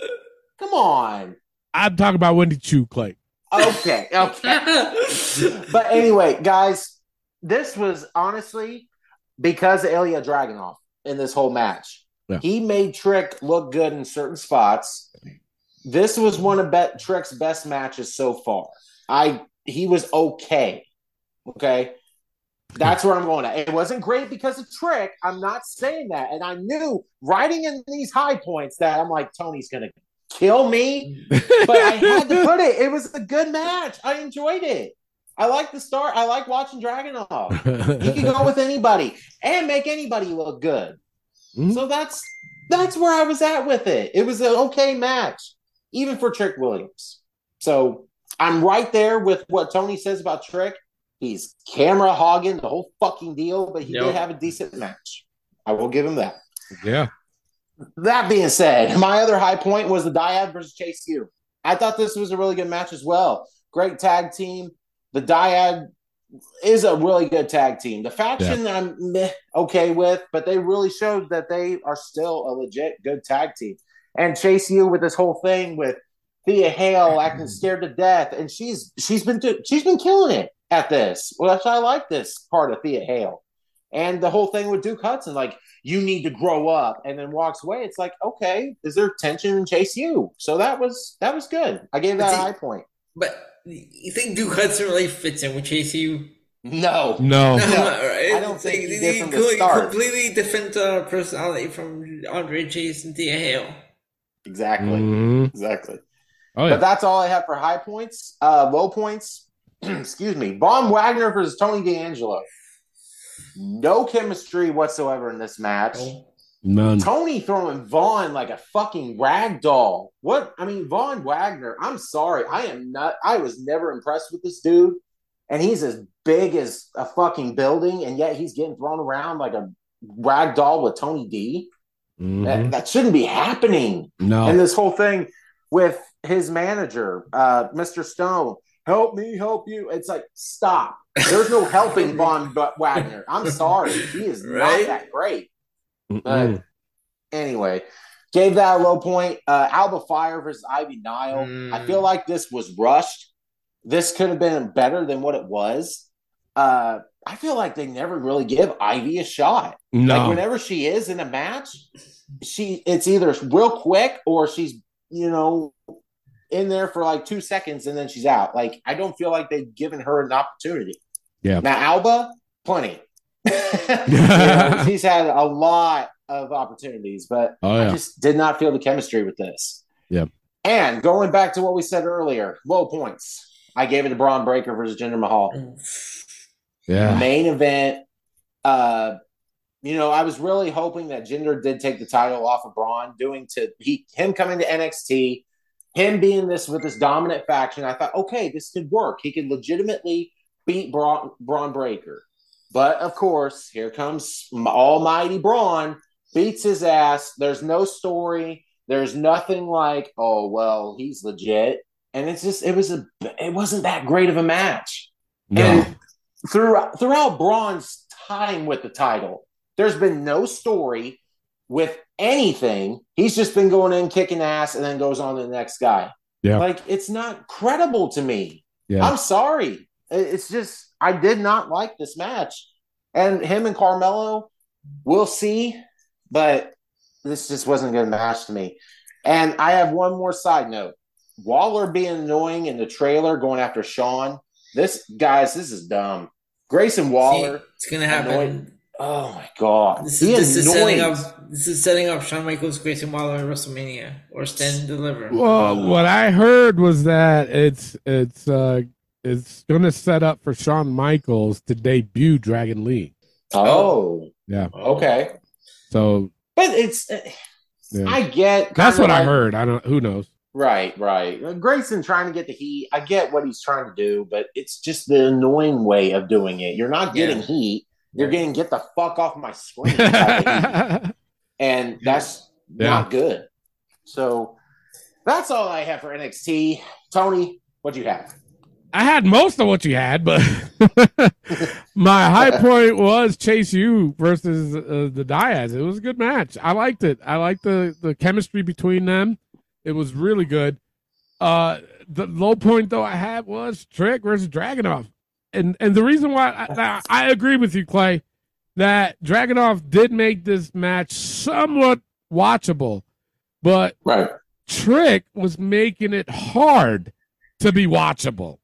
Come on. I'm talking about Wendy Choo, Clay. Okay, okay. but anyway, guys, this was honestly because of Ilya Dragunov in this whole match. Yeah. He made Trick look good in certain spots. This was one of Bet Trick's best matches so far. I he was okay. Okay. That's where I'm going at. It wasn't great because of Trick. I'm not saying that. And I knew writing in these high points that I'm like, Tony's gonna kill me but I had to put it. It was a good match. I enjoyed it. I like the start. I like watching Dragunov. He can go with anybody and make anybody look good. Mhm. So that's that's where I was at with it. It was an okay match, even for Trick Williams. So I'm right there with what Tony says about Trick. He's camera hogging the whole fucking deal, but he Yep. did have a decent match. I will give him that. yeah. That being said, my other high point was the Dyad versus Chase U. I thought this was a really good match as well. Great tag team. The Dyad is a really good tag team. The faction I'm meh, okay with, but they really showed that they are still a legit good tag team. And Chase U with this whole thing with Thea Hale acting mm-hmm. scared to death, and she's she's been she's been killing it at this. Well, that's why I like this part of Thea Hale. And the whole thing with Duke Hudson, like you need to grow up, and then walks away. It's like, okay, is there tension in Chase U? So that was that was good. I gave that a high point. But you think Duke Hudson really fits in with JCU? No, No. right? I don't think like, he they did from the start. Completely different uh, personality from Andre Chase and Thea Hale. exactly, Mhm. exactly. Oh But that's all I have for high points. Uh, low points, excuse me. Von Wagner versus Tony D'Angelo. No chemistry whatsoever in this match. None. Tony throwing Von like a fucking rag doll. What? I mean, Von Wagner. I'm sorry. I am not. I was never impressed with this dude. And he's as big as a fucking building, and yet he's getting thrown around like a rag doll with Tony D. Mhm. That, that shouldn't be happening. No. And this whole thing with his manager, uh, Mr. Stone, help me, help you. It's like, stop. There's no helping Von Wagner. I'm sorry. He is Right? not that great. Mm-mm. anyway, gave that a low point. Uh, Alba Fyre versus Ivy Nile. Mm. I feel like this was rushed. This could have been better than what it was. Uh, I feel like they never really give Ivy a shot. No. Like whenever she is in a match, she it's either real quick or she's you know in there for like two seconds and then she's out. Like I don't feel like they've given her an opportunity. Yeah. Now Alba, plenty. Know, he's had a lot of opportunities, but Oh, I just did not feel the chemistry with this. Yeah. And going back to what we said earlier, low points. I gave it to Bron Breakker versus Jinder Mahal Yeah. main event. Uh, you know, I was really hoping that Jinder did take the title off of Bron, doing to he him coming to NXT, him being this with this dominant faction. I thought, okay, this could work. He could legitimately beat Bron, Bron Breakker. But of course, here comes Almighty Bron, beats his ass. There's no story. There's nothing like, oh well, he's legit. And it's just it was a it wasn't that great of a match. No. And throughout throughout Bron's time with the title, there's been no story with anything. He's just been going in, kicking ass, and then goes on to the next guy. Yeah. Like it's not credible to me. Yeah. I'm sorry. It's just I did not like this match. And him and Carmelo, we'll see, but this just wasn't a good match to me. And I have one more side note. Waller being annoying in the trailer going after Shawn. This guys, this is dumb. Grayson Waller. It's gonna happen. annoyed- Oh my god. This, He this is setting up. This is setting up Shawn Michaels, Grayson Waller at WrestleMania or Stand and Deliver. Well, what I heard was that it's it's uh it's gonna set up for Shawn Michaels to debut Dragon Lee. Oh, Yeah. okay. So But it's yeah. I get that's kinda what I heard. I don't who knows. Right, right. Grayson trying to get the heat. I get what he's trying to do, but it's just the annoying way of doing it. You're not getting Yeah. heat. You're getting get the fuck off my screen. type of heat. and that's Yeah. not good. So that's all I have for NXT. Tony, what do you have? I had most of what you had, but my high point was Chase U versus uh, the Diaz. It was a good match. I liked it. I liked the the chemistry between them. It was really good. Uh, the low point though I had was Trick versus Dragunov, and and the reason why I, I agree with you, Clay, that Dragunov did make this match somewhat watchable, but Right. Trick was making it hard to be watchable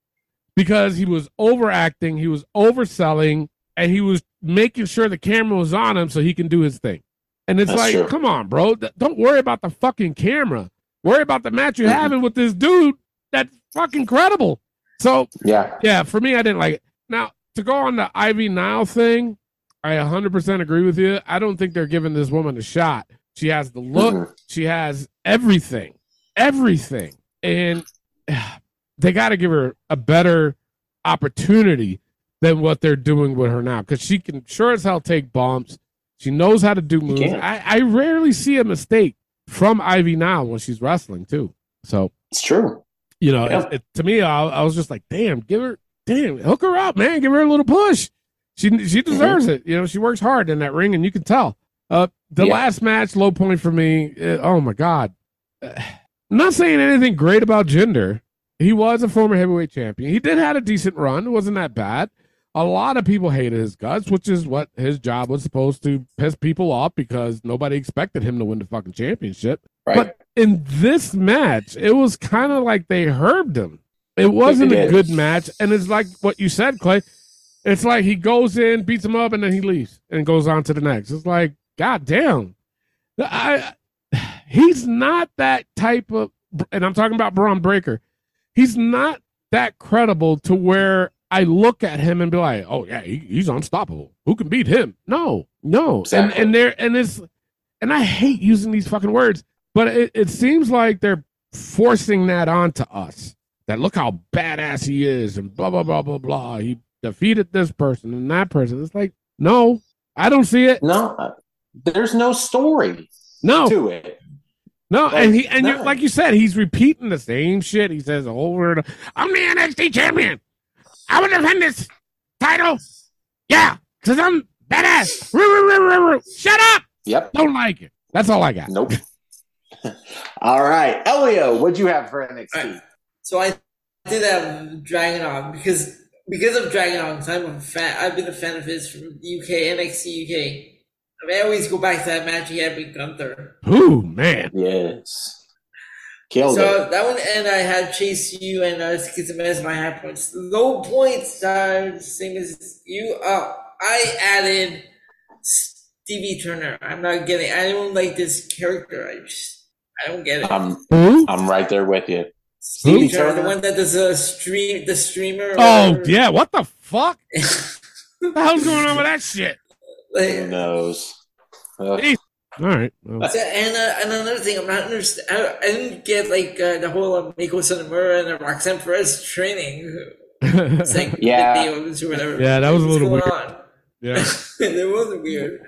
because he was overacting, he was overselling, and he was making sure the camera was on him so he can do his thing. And it's That's like, true. come on, bro. Don't worry about the fucking camera. Worry about the match you're having with this dude that's fucking credible. So, Yeah. yeah, for me, I didn't like it. Now, to go on the Ivy Nile thing, I 100% agree with you. I don't think they're giving this woman a shot. She has the look, Mhm. she has everything, everything. And they got to give her a better opportunity than what they're doing with her now because she can sure as hell take bumps. She knows how to do moves. I, I rarely see a mistake from Ivy Nile when she's wrestling, too. So, It's true. You know, Yeah. it, it- to me, I, I was just like, damn, give her, damn, hook her up, man, give her a little push. She she Mm-hmm. deserves it. You know, she works hard in that ring, and you can tell. Uh, the Yeah. last match, low point for me. uh, oh my god, Uh, I'm not saying anything great about Jinder. He was a former heavyweight champion. He did had a decent run. It wasn't that bad. A lot of people hated his guts, which is what his job was supposed to piss people off because nobody expected him to win the fucking championship. Right. But in this match, it was kind of like they herbed him. It wasn't they a good match, and it's like what you said, Clay. It's like he goes in, beats him up, and then he leaves and goes on to the next. It's like, god damn, I, he's not that type of, and I'm talking about Bron Breakker. He's not that credible to where I look at him and be like, oh yeah, he, he's unstoppable. Who can beat him? No, no, Exactly. and and there and it's, and I hate using these fucking words, but it, it seems like they're forcing that onto us. That look how badass he is, and blah blah blah blah blah. He defeated this person and that person. It's like, no, I don't see it. No, uh, there's no story No, to it. no, Like, and he and you like you said, he's repeating the same shit. He says over and I'm the NXT champion. I will defend this title. Yeah, because I'm badass. Shut up. Yep. Don't like it. That's all I got. Nope. all right, Elio, what'd you have for NXT? So I did have Dragunov because because of Dragunov, 'cause I'm a fan. I've been a fan of his from the UK NXT UK. I mean, I always go back to that match he had with Gunther. Ooh, man. Yes. Killed so it. that one, and I had Chase U and uh, Schism as my high points. Low points, uh, same as you. Uh, I added Stevie Turner. I'm not getting. I don't like this character. I just, I don't get it. I'm Who? I'm right there with you. Stevie Stevie Turner, the one that does a stream, the streamer. Oh, whatever. yeah. What the fuck? what the hell's going on with that shit? Who knows? Ugh. All right. Well, So, and, uh, and another thing, I'm not understand. I, I didn't get like uh, the whole uh, Meiko Satomura and uh, Roxanne Perez training, It's like Yeah. videos or whatever. Yeah, that was a What's little going weird. on? yeah. it was weird.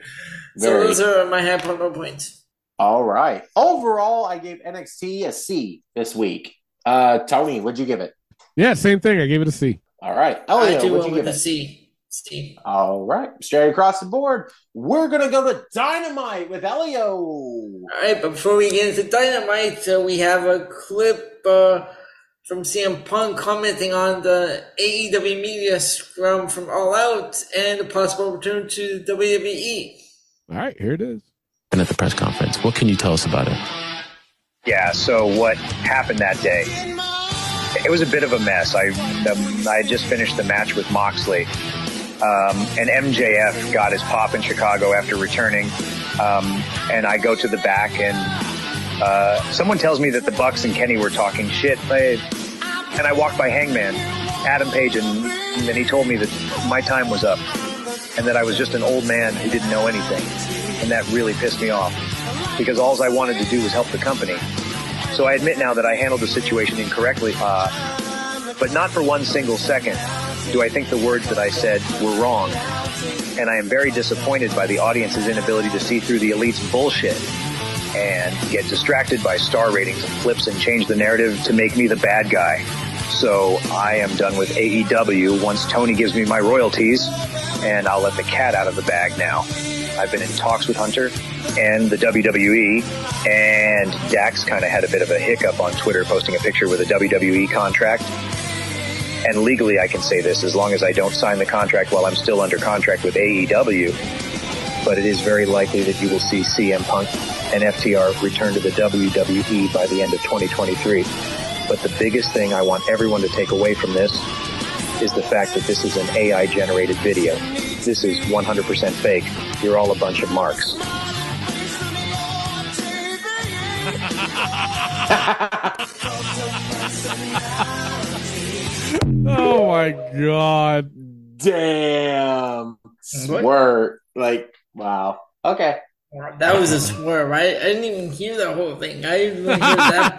So Very. those are my high point, points. All right. Overall, I gave NXT a C this week. Uh, Tony, what'd you give it? Yeah, same thing. I gave it a C. All right. I Elio, do what'd you give it? C. C. All right. Straight across the board. We're going to go to Dynamite with Elio. All right, but before we get into Dynamite, uh, we have a clip uh, from CM Punk commenting on the AEW media scrum from All Out and a possible return to. WWE. All right, here it is. And at the press conference, what can you tell us about it? Yeah, so what happened that day? It was a bit of a mess. I I just finished the match with Moxley, um, and MJF got his pop in Chicago after returning, um, and I go to the back, and uh, someone tells me that the Bucks and Kenny were talking shit, and I walk by Hangman, Adam Page, and, and he told me that my time was up, and that I was just an old man who didn't know anything, and that really pissed me off because all I wanted to do was help the company. So I admit now that I handled the situation incorrectly, uh, but not for one single second do I think the words that I said were wrong. And I am very disappointed by the audience's inability to see through the elite's bullshit and get distracted by star ratings and flips and change the narrative to make me the bad guy. So I am done with AEW once Tony gives me my royalties, and I'll let the cat out of the bag now. I've been in talks with Hunter and the WWE, and Dax kind of had a bit of a hiccup on Twitter posting a picture with a WWE contract. And legally, I can say this as long as I don't sign the contract while I'm still under contract with AEW. But it is very likely that you will see CM Punk and FTR return to the WWE by the end of 2023. But the biggest thing I want everyone to take away from this is the fact that this is an AI generated video. This is 100% fake. You're all a bunch of marks. Oh my god. Damn. Swerve. Like, wow. Okay. That was a swear, right? I didn't even hear the whole thing. I didn't even hear that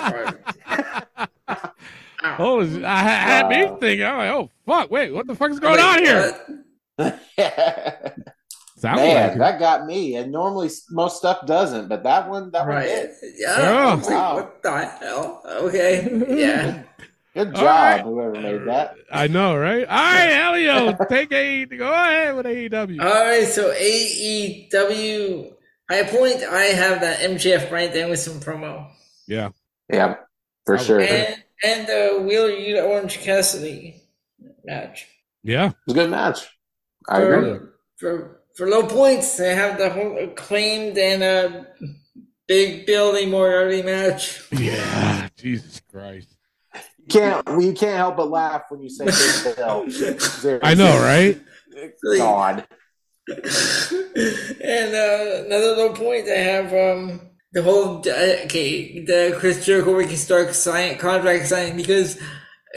part. Holy shit. I had, had me thinking, I'm like, oh, fuck. Wait, what the fuck is going Wait, on here? what? Sounds Man, like that got me. And normally most stuff doesn't, but that one, that one Right. did. Yeah. Yeah. I was like, Wow. what the hell? Okay. Yeah. Good job, right. whoever made that. I know, right? All right, Elio, take a go ahead with AEW. All right. So AEW high point. I have that MJF Bryan Danielson promo yeah. Yeah, for sure. And and the Wheeler Yuta Orange Cassidy match. Yeah. it was a good match. I agree. For, for for low points, they have the whole acclaimed and a big Billy Moriarty match. Yeah. Jesus Christ. You can't we can't help but laugh when you say Big Bill. I know, right? God. and uh, another low point, they have um, the whole uh, okay, the Chris Jericho Ricky Stark sign contract signing because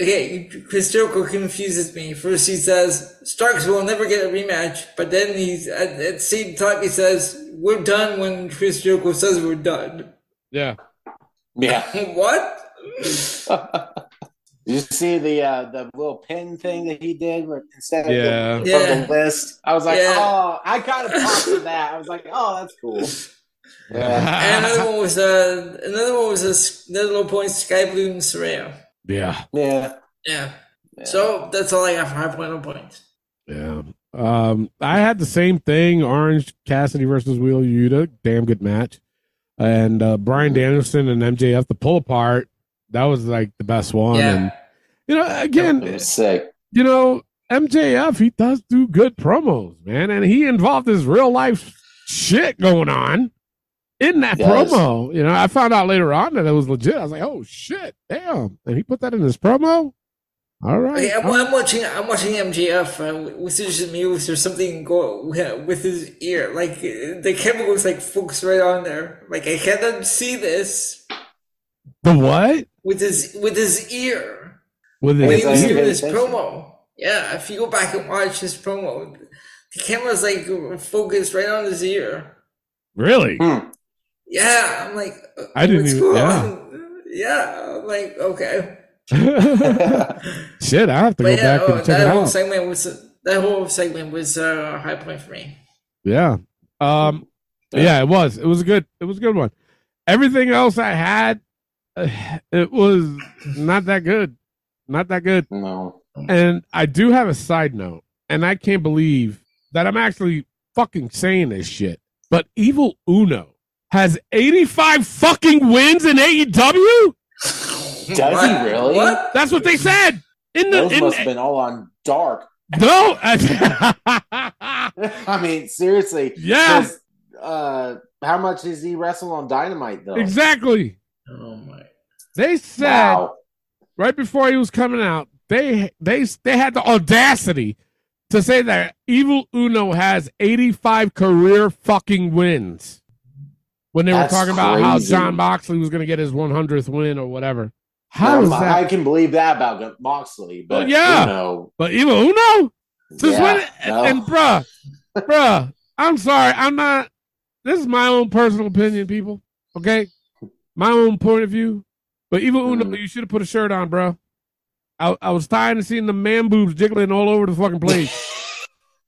okay, Chris Jericho confuses me. First he says Starks will never get a rematch, but then he's at, at the same time he says we're done when Chris Jericho says we're done. Yeah. Yeah. what? Did you see the uh, the little pin thing that he did where instead of Yeah. the, Yeah. from the list? I was like, Yeah. oh, I kind of popped to that. I was like, oh, that's cool. Yeah. And another one was uh, another one was a s- another low point Skye Blue and Saraya. Yeah. Yeah. Yeah. So that's all I got for high point low points. Yeah. Um, I had the same thing. Orange Cassidy versus Wheel Yuta. Damn good match. and uh, Bryan Danielson and MJF the pull apart. That was like the best one. Yeah. And you know, again, sick. you know, MJF he does do good promos, man, and he involved his real life shit going on in that Yes. promo. You know, I found out later on that it was legit. I was like, oh shit, damn, and he put that in his promo. All right, Yeah, I'm, I'm watching. I'm watching MJF uh, with his muse or something go with his ear. Like the camera was like focused right on there. Like I cannot see this the what with his with his ear with when his he was ear? doing his promo. Yeah, if you go back and watch his promo, the camera's like focused right on his ear. really? Hmm. Yeah, I'm like, uh, I didn't even- going yeah. on? Yeah, I'm like okay. Shit, I have to But go yeah, back oh, and check it that whole out. segment was that whole segment was uh, a high point for me. Yeah. Um yeah, it was. It was a good it was a good one. Everything else I had uh, it was not that good. Not that good. No. And I do have a side note, and I can't believe that I'm actually fucking saying this shit. But Evil Uno has 85 fucking wins in AEW? Does he really? What? That's what they said. In the Those in, must have been all on dark. no. I mean, seriously. Yeah. 'cause, Uh, how much does he wrestle on Dynamite though? exactly. Oh my! They said Wow. right before he was coming out, they they they had the audacity to say that Evil Uno has 85 career fucking wins. When they That's were talking about how crazy. Jon Moxley was going to get his 100th win or whatever. How is that? I can believe that about Moxley, but Well, yeah. you know, but Evil Uno? Since yeah, when? no. And bruh, bruh, I'm sorry. I'm not. This is my own personal opinion, people. Okay, my own point of view. But Evil Uno, Mm. you should have put a shirt on, bro. I, I was tired of seeing the man boobs jiggling all over the fucking place.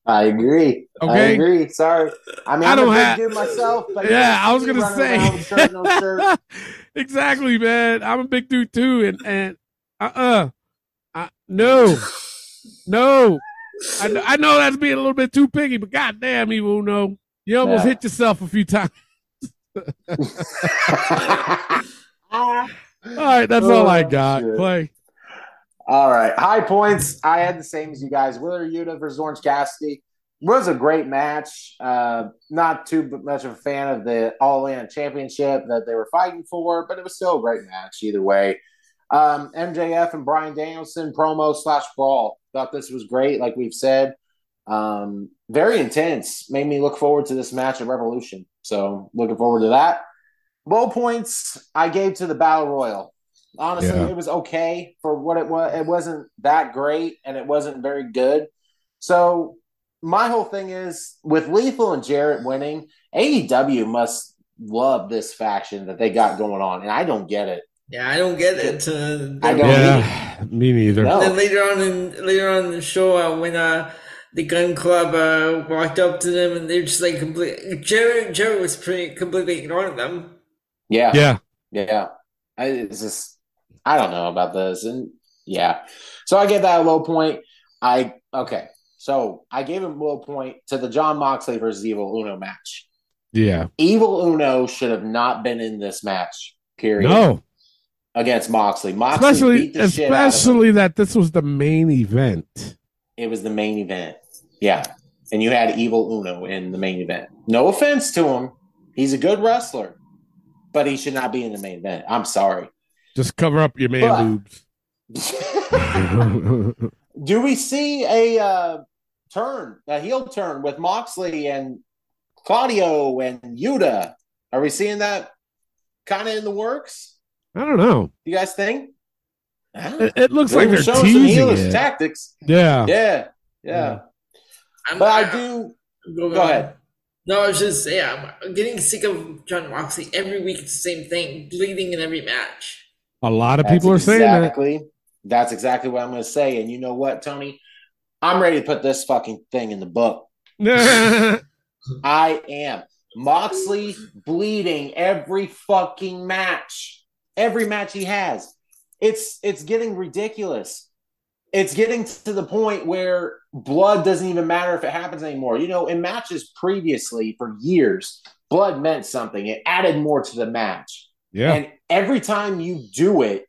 I agree. I Okay. agree. Sorry. I mean, I don't have- dude myself, but yeah, I was gonna running shirt, no say. shirt. exactly, man. I'm a big dude too, and and uh uh, no, no. I, I know that's being a little bit too picky, but goddamn, Evil Uno, you almost Yeah. hit yourself a few times. All right, that's all I Oh, got. shit. Clay. All right. High points. I had the same as you guys. Wheeler Yuta versus Orange Cassidy was a great match. Uh, not too much of a fan of the All In Championship that they were fighting for, but it was still a great match either way. Um, MJF and Bryan Danielson promo slash brawl. Thought this was great, like we've said. Um, very intense. Made me look forward to this match at Revolution. So looking forward to that. Low points I gave to the Battle Royal. Honestly, Yeah. it was okay for what it was. It wasn't that great, and it wasn't very good. So my whole thing is with Lethal and Jarrett winning, AEW must love this faction that they got going on, and I don't get it. Yeah, I don't get it. Uh, I don't Yeah, me neither. No. Then later on in later on in the show, uh, when uh, the gun club uh, walked up to them and they're just like completely. Jerry Jerry was pretty completely ignoring them. Yeah, Yeah, yeah. I, it's just I don't know about this, and yeah. So I gave that a low point. I okay. So I gave him a low point to the Jon Moxley versus Evil Uno match. yeah. Evil Uno should have not been in this match. Period. No, against Moxley. Moxley especially beat the shit out of especially that this was the main event. It was the main event. Yeah. And you had Evil Uno in the main event. No offense to him. He's a good wrestler, but he should not be in the main event. I'm sorry. Just cover up your man boobs. Do we see a uh, turn, a heel turn with Moxley and Claudio and Yuta? Are we seeing that kind of in the works? I don't know. You guys think? It, it looks They like they're showing some teasing it. tactics. Yeah. Yeah, yeah. I'm, But I do. Go, Go ahead. No, I was just yeah. I'm getting sick of Jon Moxley. Every week it's the same thing, bleeding in every match. A lot of That's people are saying exactly, That's exactly what I'm going to say. And you know what, Tony? I'm ready to put this fucking thing in the book. I am. Moxley bleeding every fucking match. Every match he has. It's it's getting ridiculous. it's getting to the point where blood doesn't even matter if it happens anymore. You know, in matches previously for years, blood meant something. It added more to the match. Yeah. And every time you do it,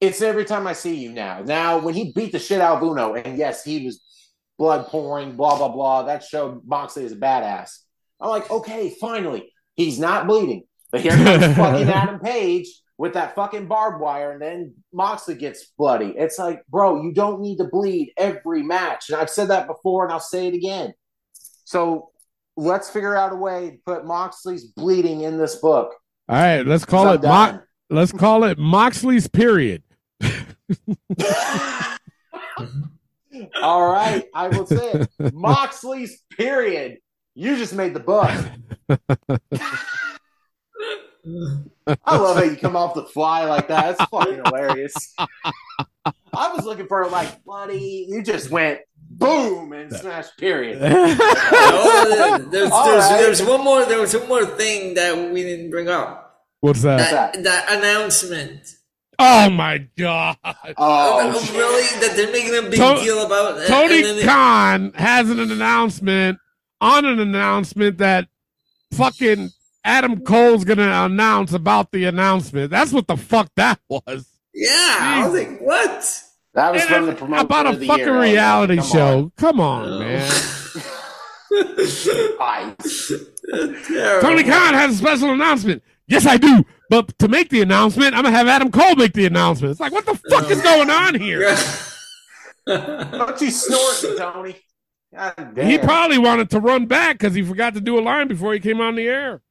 it's every time I see you now. Now, when he beat the shit out of Uno, and yes, he was blood pouring, blah, blah, blah, that showed Moxley is a badass. I'm like, okay, finally, he's not bleeding. But here comes fucking Adam Page with that fucking barbed wire, and then Moxley gets bloody. It's like, bro, you don't need to bleed every match. And I've said that before, and I'll say it again. So let's figure out a way to put Moxley's bleeding in this book. All right, let's call it. Mo- let's call it Moxley's period. All right, I will say it. Moxley's period. You just made the book. I love how you come off the fly like that. It's fucking hilarious. I was looking for like bloody. You just went boom and smash period. Oh, there's, there's, right. there's one more. There was one more thing that we didn't bring up. What's that? That, that announcement. Oh my god! Oh, really? That they're making a big To- deal about. Tony and then they- Khan has an announcement on an announcement that fucking Adam Cole's gonna announce about the announcement. That's what the fuck that was. Yeah, I was like, what? That was And from the promotion about a of the fucking year. I like, reality come show. Come on, man. Tony Khan has a special announcement. Yes, I do. But to make the announcement, I'm gonna have Adam Cole make the announcement. It's like, what the fuck is going on here? Don't you snort, Tony? God damn. He probably wanted to run back because he forgot to do a line before he came on the air.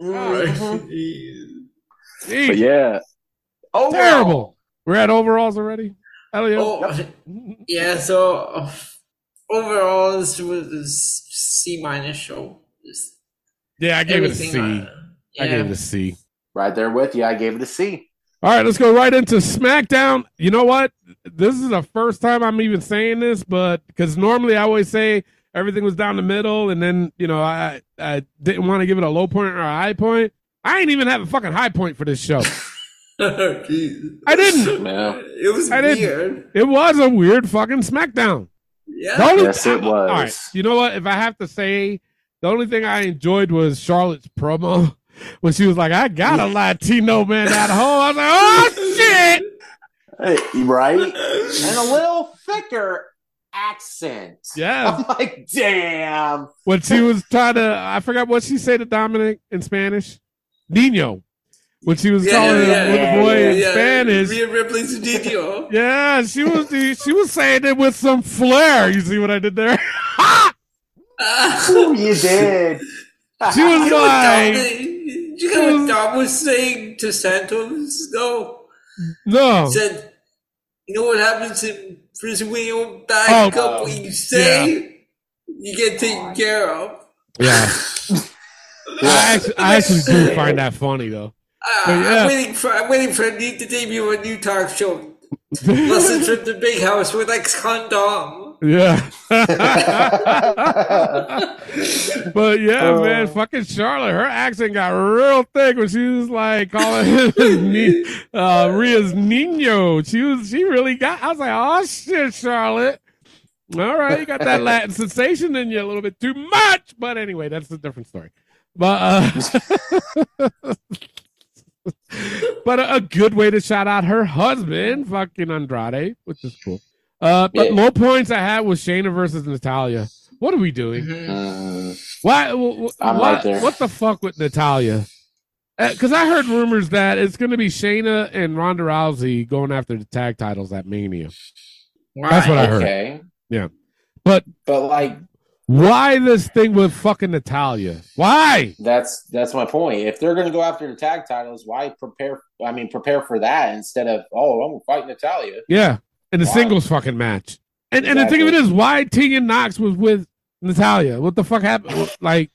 Mhm. But yeah, Overall, Terrible. We're at overalls already. Elliot. Oh, yeah. So uh, overall, this was a C minus show. Just Yeah, I gave it a everything C. I gave it a C. Right there with you. I gave it a C. All right, let's go right into SmackDown. You know what? This is the first time I'm even saying this, but because normally I always say everything was down the middle, and then you know I I didn't want to give it a low point or a high point. I ain't even have a fucking high point for this show. Jeez. I didn't. yeah. It was I didn't. weird. It was a weird fucking SmackDown. Yeah. The only- Yes, it was. All right, you know what? If I have to say, the only thing I enjoyed was Charlotte's promo when she was like, "I got a Latino man at home." I was like, "Oh shit!" Hey, right? and a little thicker accent. Yeah. I'm like, damn. when she was trying to I forgot what she said to Dominik in Spanish. Nino. When she was Yeah, calling yeah, him yeah, little yeah, boy yeah, in yeah. Spanish. Rhea Ripley's Nino. Yeah, she was she was saying it with some flair. You see what I did there? Ooh, you did. She was You know what Dom, like, you know what Dom was saying to Santos? No. no. He said, you know what happens in prison when you back Oh, up what you say? You get taken care of. Yeah. I actually, I actually do find that funny though. Uh, But yeah. I'm waiting for I'm waiting for Anita to debut a new talk show. Lessons from the Big House with ex condom. Yeah. but yeah, man, fucking Charlotte, her accent got real thick when she was like calling him Ni- uh, Rhea's Nino. She was, she really got. I was like, oh shit, Charlotte. All right, you got that Latin sensation in you a little bit too much, but anyway, that's a different story. But uh, but a, a good way to shout out her husband, fucking Andrade, which is cool. Uh, but Yeah. low points I had was Shayna versus Natalya. What are we doing? Uh, Why? wh- wh- why- right. What the fuck with Natalya? Because I heard rumors that it's going to be Shayna and Ronda Rousey going after the tag titles at Mania. That's what I heard. Okay. Yeah, but But like why this thing with fucking Natalya? Why? that's that's my point. If they're gonna go after the tag titles, why prepare I mean prepare for that instead of oh I'm gonna fight Natalya. Yeah, in the Why? singles fucking match. And and the thing of it is, why Tegan Nox was with Natalya? What the fuck happened? Like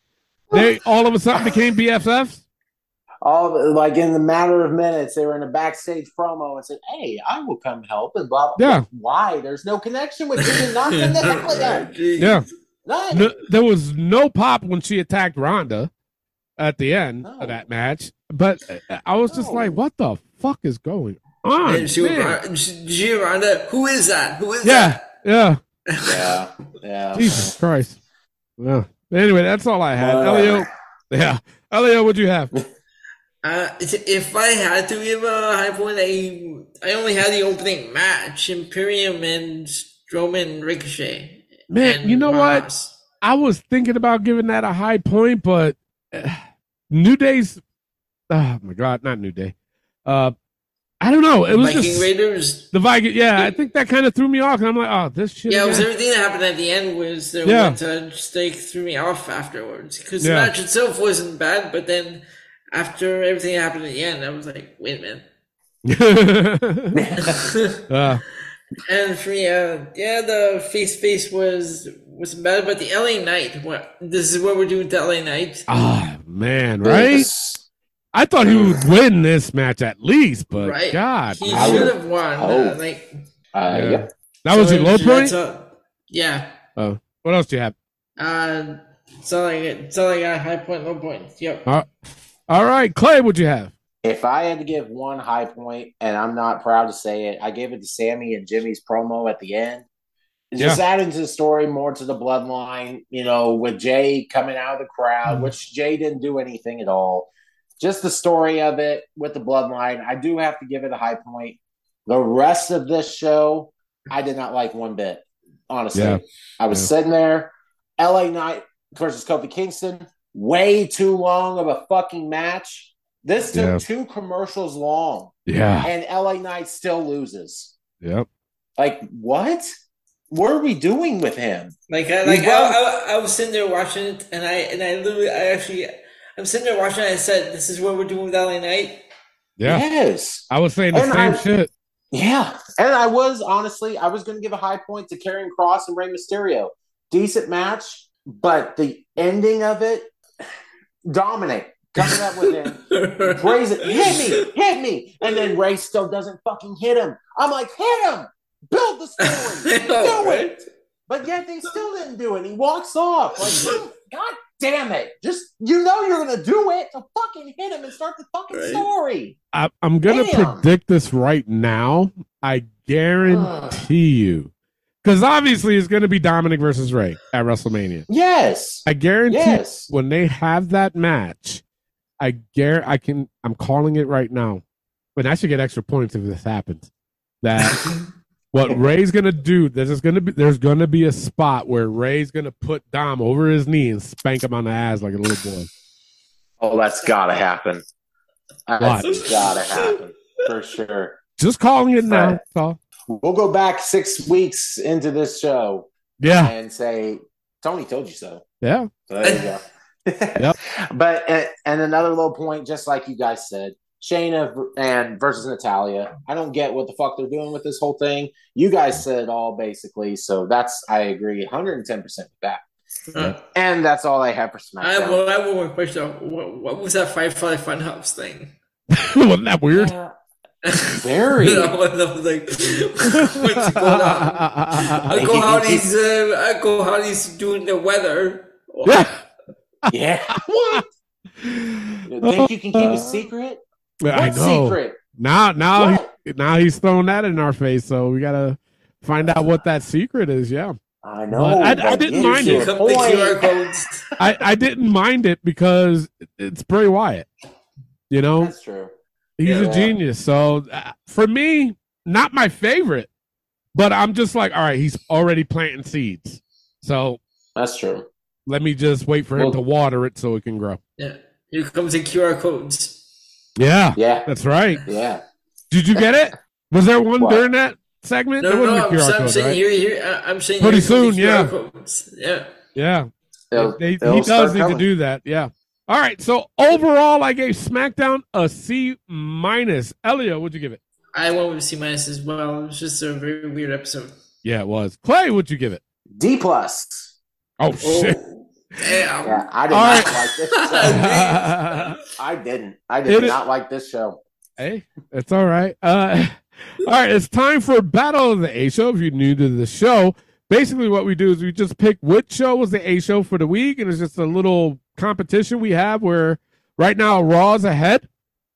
they all of a sudden became BFFs? All the- like in the matter of minutes, they were in a backstage promo and said, "Hey, I will come help." And blah. blah. Yeah. Why? There's no connection with Tegan Nox and Natalya. Yeah. None. No, there was no pop when she attacked Ronda at the end No. of that match. But uh, I was just like, what the fuck is going on. and she was man. Ronda- she, she Ronda. Who is that? Who is Yeah, yeah. Yeah, yeah. Jesus Christ. Yeah. Anyway, that's all I had. Whatever. Elio. Yeah. Elio, what'd you have? Uh, if I had to give a high point, I I only had the opening match: Imperium and Strowman Ricochet. Man, you know what? I was thinking about giving that a high point, but uh, New Day's. Oh my God, not New Day. Uh, I don't know. It was Viking just Raiders. the Viking. Yeah, I think that kind of threw me off, and I'm like, oh, this shit. Yeah, it was everything that happened at the end was the Yeah. one touch they threw me off afterwards because Yeah. the match itself wasn't bad, but then after everything that happened at the end, I was like, wait a minute. Uh, And for me, uh, yeah, the face face was was bad, but the LA Knight. What this is what we're doing to LA Knight. Ah, man, right? I thought he would win this match at least, but right? God, he man. should have won. Uh, Oh. like Uh, Yeah. yep. that was so your low that's point. a- yeah. Oh, what else do you have? Uh, it's all I got. It's all I got. High point, low point. Yep. Uh, all right, Clay, what'd you have? If I had to give one high point, and I'm not proud to say it, I gave it to Sami and Jimmy's promo at the end. Just adding to the story, more to the bloodline, you know, with Jey coming out of the crowd, mm. which Jey didn't do anything at all. Just the story of it with the bloodline. I do have to give it a high point. The rest of this show, I did not like one bit, honestly. Yeah. I was Yeah. sitting there, LA Knight versus Kofi Kingston, way too long of a fucking match. This took Yeah. two commercials long, Yeah. and LA Knight still loses. Yep. Like, what? What are we doing with him? Like, I, like I, Well- I, I was sitting there watching it, and I and I literally, I actually, I'm sitting there watching. it, I said, "This is what we're doing with LA Knight." Yeah. Yes. I was saying the And same I- shit. Yeah. And I was honestly, I was going to give a high point to Karrion Kross and Rey Mysterio. Decent match, but the ending of it, dominate. Coming up with him, praise it, hit me, hit me, and then Rey still doesn't fucking hit him. I'm like, hit him, build the story, do right? it. But yet they still didn't do it. He walks off. Like, God damn it! Just you know you're gonna do it, to fucking hit him and start the fucking Right. story. I, I'm gonna Damn. predict this right now. I guarantee you, because obviously it's gonna be Dominik versus Rey at WrestleMania. Yes. I guarantee Yes. when they have that match, I guar I can. I'm calling it right now, but I should get extra points if this happens. That what Rey's gonna do? There's gonna be there's gonna be a spot where Rey's gonna put Dom over his knee and spank him on the ass like a little boy. Oh, that's gotta happen. That's What? gotta happen for sure. Just calling it now. Right. We'll go back six weeks into this show Yeah, and say, Tony told you so. yeah. So there you go. Yep. But uh, and another low point, just like you guys said, Shayna and versus Natalya. I don't get what the fuck they're doing with this whole thing. You guys said it all basically, so that's I agree 110 percent with that. Uh, And that's all I have for I have, well, I have one more question. What, what was that Firefly Funhouse thing? Wasn't that weird? Very. I was like, what's going on? Uncle Howdy's, uh, Uncle Howdy's doing the weather. Yeah. Yeah. what? You think you can keep a secret? Yeah, I know. secret? Now, now, What? he, now he's throwing that in our face. So we gotta find out what that secret is. Yeah, I know. I- I didn't mind it. Come the QR point. codes. I, I didn't mind it because it's Bray Wyatt. You know, That's true. he's Yeah. a genius. So uh, for me, not my favorite, but I'm just like, all right, he's already planting seeds. So That's true. Let me just wait for him to water it so it can grow. Yeah. Here comes the QR codes. Yeah, Yeah. that's right. Yeah. Did you get it? Was there one What? during that segment? No, there no, wasn't I'm, a QR I'm code, saying right? here, here, I'm saying Pretty here comes the soon, yeah. codes. Yeah. Yeah. It'll- They- it'll he does need coming. to do that. Yeah. All right. So overall, I gave SmackDown a C minus. Elio, what'd you give it? I went with C minus as well. It was just a very weird episode. Yeah, it was. Clay, what'd you give it? D plus. Oh, shit. Damn. Yeah, I did All not right. like this show. I didn't. I did It is- not like this show. hey, it's all right. Uh, all right. It's time for Battle of the A Show. If you're new to the show, basically what we do is we just pick which show was the A Show for the week, and it's just a little competition we have where right now Raw's ahead.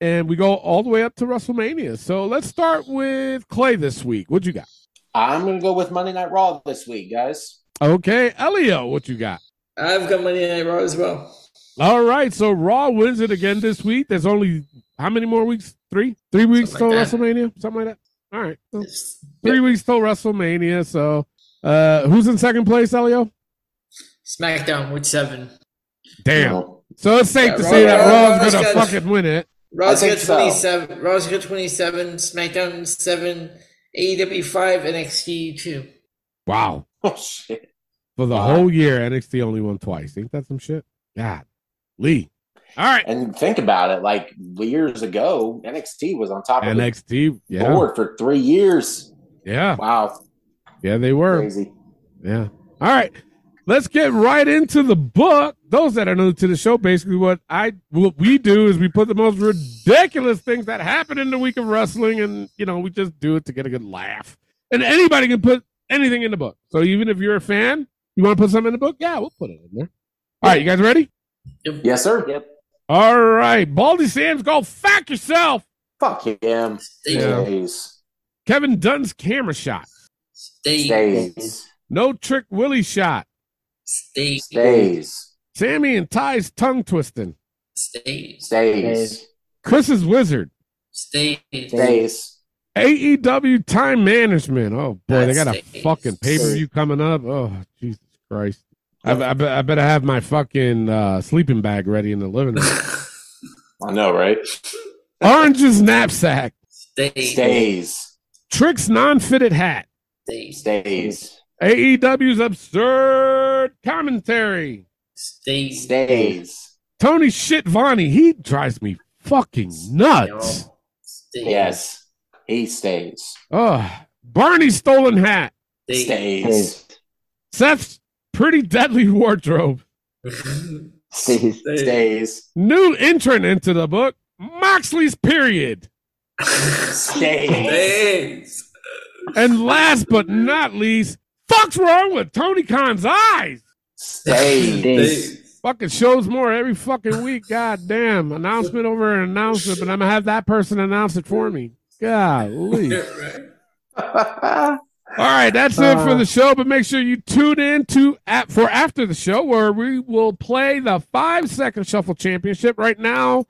and we go all the way up to WrestleMania. So let's start with Clay this week. What you got? I'm gonna go with Monday Night Raw this week, guys. Okay, Elio, what you got? I've got Monday Night Raw as well. All right, so Raw wins it again this week. There's only how many more weeks? Three, three weeks Something till like. WrestleMania, something like that. All right, so three weeks till WrestleMania. So, uh, who's in second place, Elio? SmackDown with seven. Damn. So it's safe Yeah, to Raw- say that Raw- Raw's Raw's gonna got- fucking win it. Raw's I got think so. 27. Raw's got 27. SmackDown 7. AEW 5. NXT 2. Wow, Oh shit. for the whole year, NXT only won twice. Ain't that some shit? God, Lee. All right, And think about it, like years ago, NXT was on top of NXT. the Yeah, board for three years. yeah, Wow, yeah. They were. crazy. Yeah. All right. Let's get right into the book. Those that are new to the show, basically what I what we do is we put the most ridiculous things that happen in the week of wrestling, and you know we just do it to get a good laugh. And anybody can put anything in the book. So even if you're a fan, you want to put something in the book, yeah, we'll put it in there. All right, you guys ready? Yes, sir. Yep. All right, Baldy Sam's go fuck yourself. Fuck him. Yeah. Stays. Kevin Dunn's camera shot. Stay. Stays. No trick Willie shot. Stay. Stays. Sammy and Ty's tongue twisting. Stay. Stays. Chris's wizard. Stay. Stays. AEW time management. Oh boy, they got a Stays. fucking pay per view coming up. Oh Jesus Christ! I, I, I better have my fucking uh, sleeping bag ready in the living room. I know, right? Orange's knapsack. Stay. Stays. Trick's non-fitted hat. Stay. Stays. AEW's absurd commentary. Stay. Stays. Tony Schiavone. He drives me fucking nuts. Stay. Yes. He stays. Oh, Barney's stolen hat. Stay. Stays. Seth's pretty deadly wardrobe. Stays. Stays. New entrant into the book. Moxley's period. Stays. Stays. And last but not least, fuck's wrong with Tony Khan's eyes? Stays. Stays. Fucking shows more every fucking week. God damn. Announcement over an announcement, but I'm gonna have that person announce it for me. Golly. All right, that's it for the show. But make sure you tune in to at, for after the show where we will play the five second shuffle championship. Right now,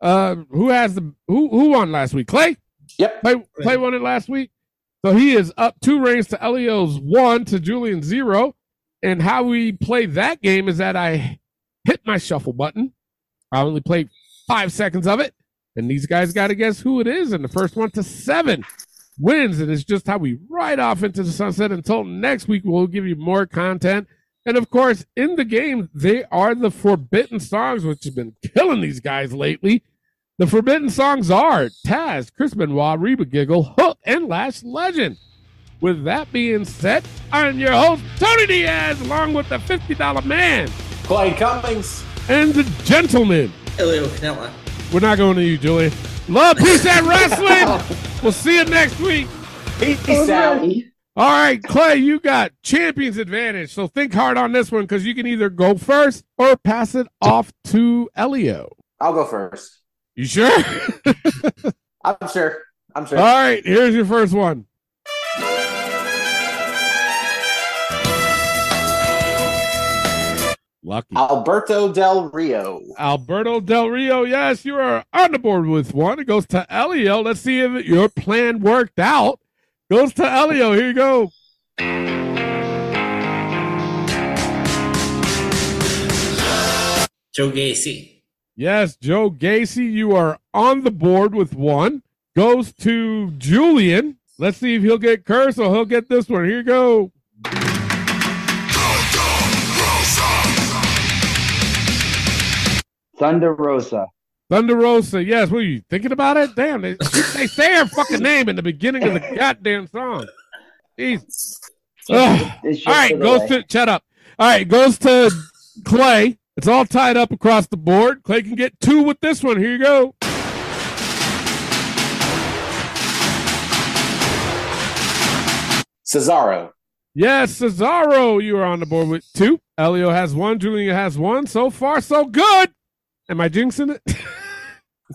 uh, who has the who who won last week? Clay. Yep. Clay, Clay won it last week, so he is up two rings to Elio's one to Julian zero. And how we play that game is that I hit my shuffle button. I only played five seconds of it, and these guys got to guess who it is. And the first one to seven wins. And it's just how we ride off into the sunset until next week. We'll give you more content. And of course, in the game, they are the forbidden songs, which have been killing these guys lately. The forbidden songs are Taz, Chris Benoit, Reba Giggle, Hook, and Lash Legend. With that being said, I'm your host, Tony Diaz, along with the $50 man Clay Cummings. and the gentleman. Elio Canella. We're not going to you, Julie. Love, peace, and wrestling. we'll see you next week. Peace out. All right, Clay, you got champion's advantage. So think hard on this one because you can either go first or pass it off to Elio. I'll go first. You sure? I'm sure. I'm sure. All right, here's your first one. Lucky. Alberto Del Rio. Alberto Del Rio, yes, you are on the board with one. It goes to Elio. Let's see if your plan worked out. Goes to Elio. Here you go. Joe Gacy. Yes, Joe Gacy, you are on the board with one. Goes to Julian. Let's see if he'll get cursed or he'll get this one. Here you go. Thunder Rosa. Thunder Rosa. Yes, what are you thinking about it? Damn, they, they say her fucking name in the beginning of the goddamn song. Jeez. Ugh. All right, for goes way. to shut up. All right, goes to Clay. It's all tied up across the board. Clay can get two with this one. Here you go. Cesaro. Yes, Cesaro, you are on the board with two. Elio has one. Julian has one. So far, so good. Am I jinxing it?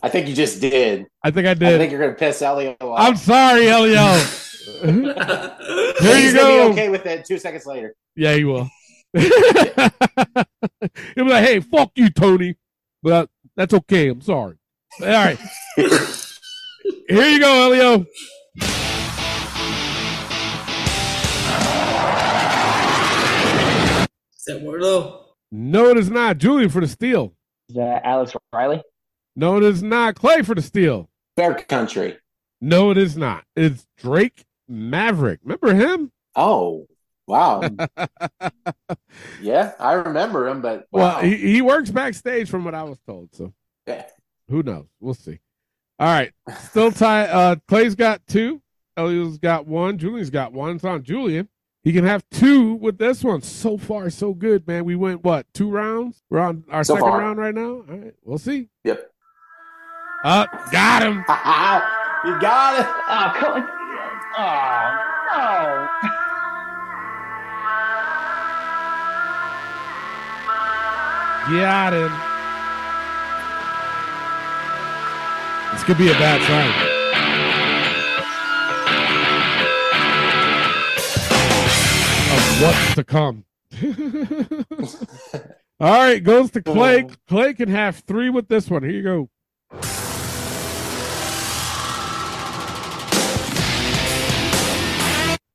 I think you just did. I think I did. I think you're gonna piss Elio off. I'm sorry, Elio. Here He's you gonna go. be okay with it two seconds later. Yeah, he will. He'll be like, "Hey, fuck you, Tony," but that's okay. I'm sorry. All right, here you go, Elio. Is that Wardlow? No, it is not. Julian for the steal. Is that Alex Riley? No, it is not. Clay for the steal. Fair country. No, it is not. It's Drake Maverick. Remember him? Oh, wow. yeah, I remember him, but wow. Well, he, he works backstage from what I was told. So Yeah. who knows? We'll see. All right. Still tie. Uh, Clay's got two. Elio's got one. Julian's got one. It's on Julian. He can have two with this one. So far, so good, man. We went what two rounds? We're on our So second far. round right now. All right, we'll see. Yep. Up, got him. you got it. Oh, come on. Oh, no. Got him. This could be a bad sign. What's to come. All right, goes to oh. Clay. Clay can have three with this one. Here you go.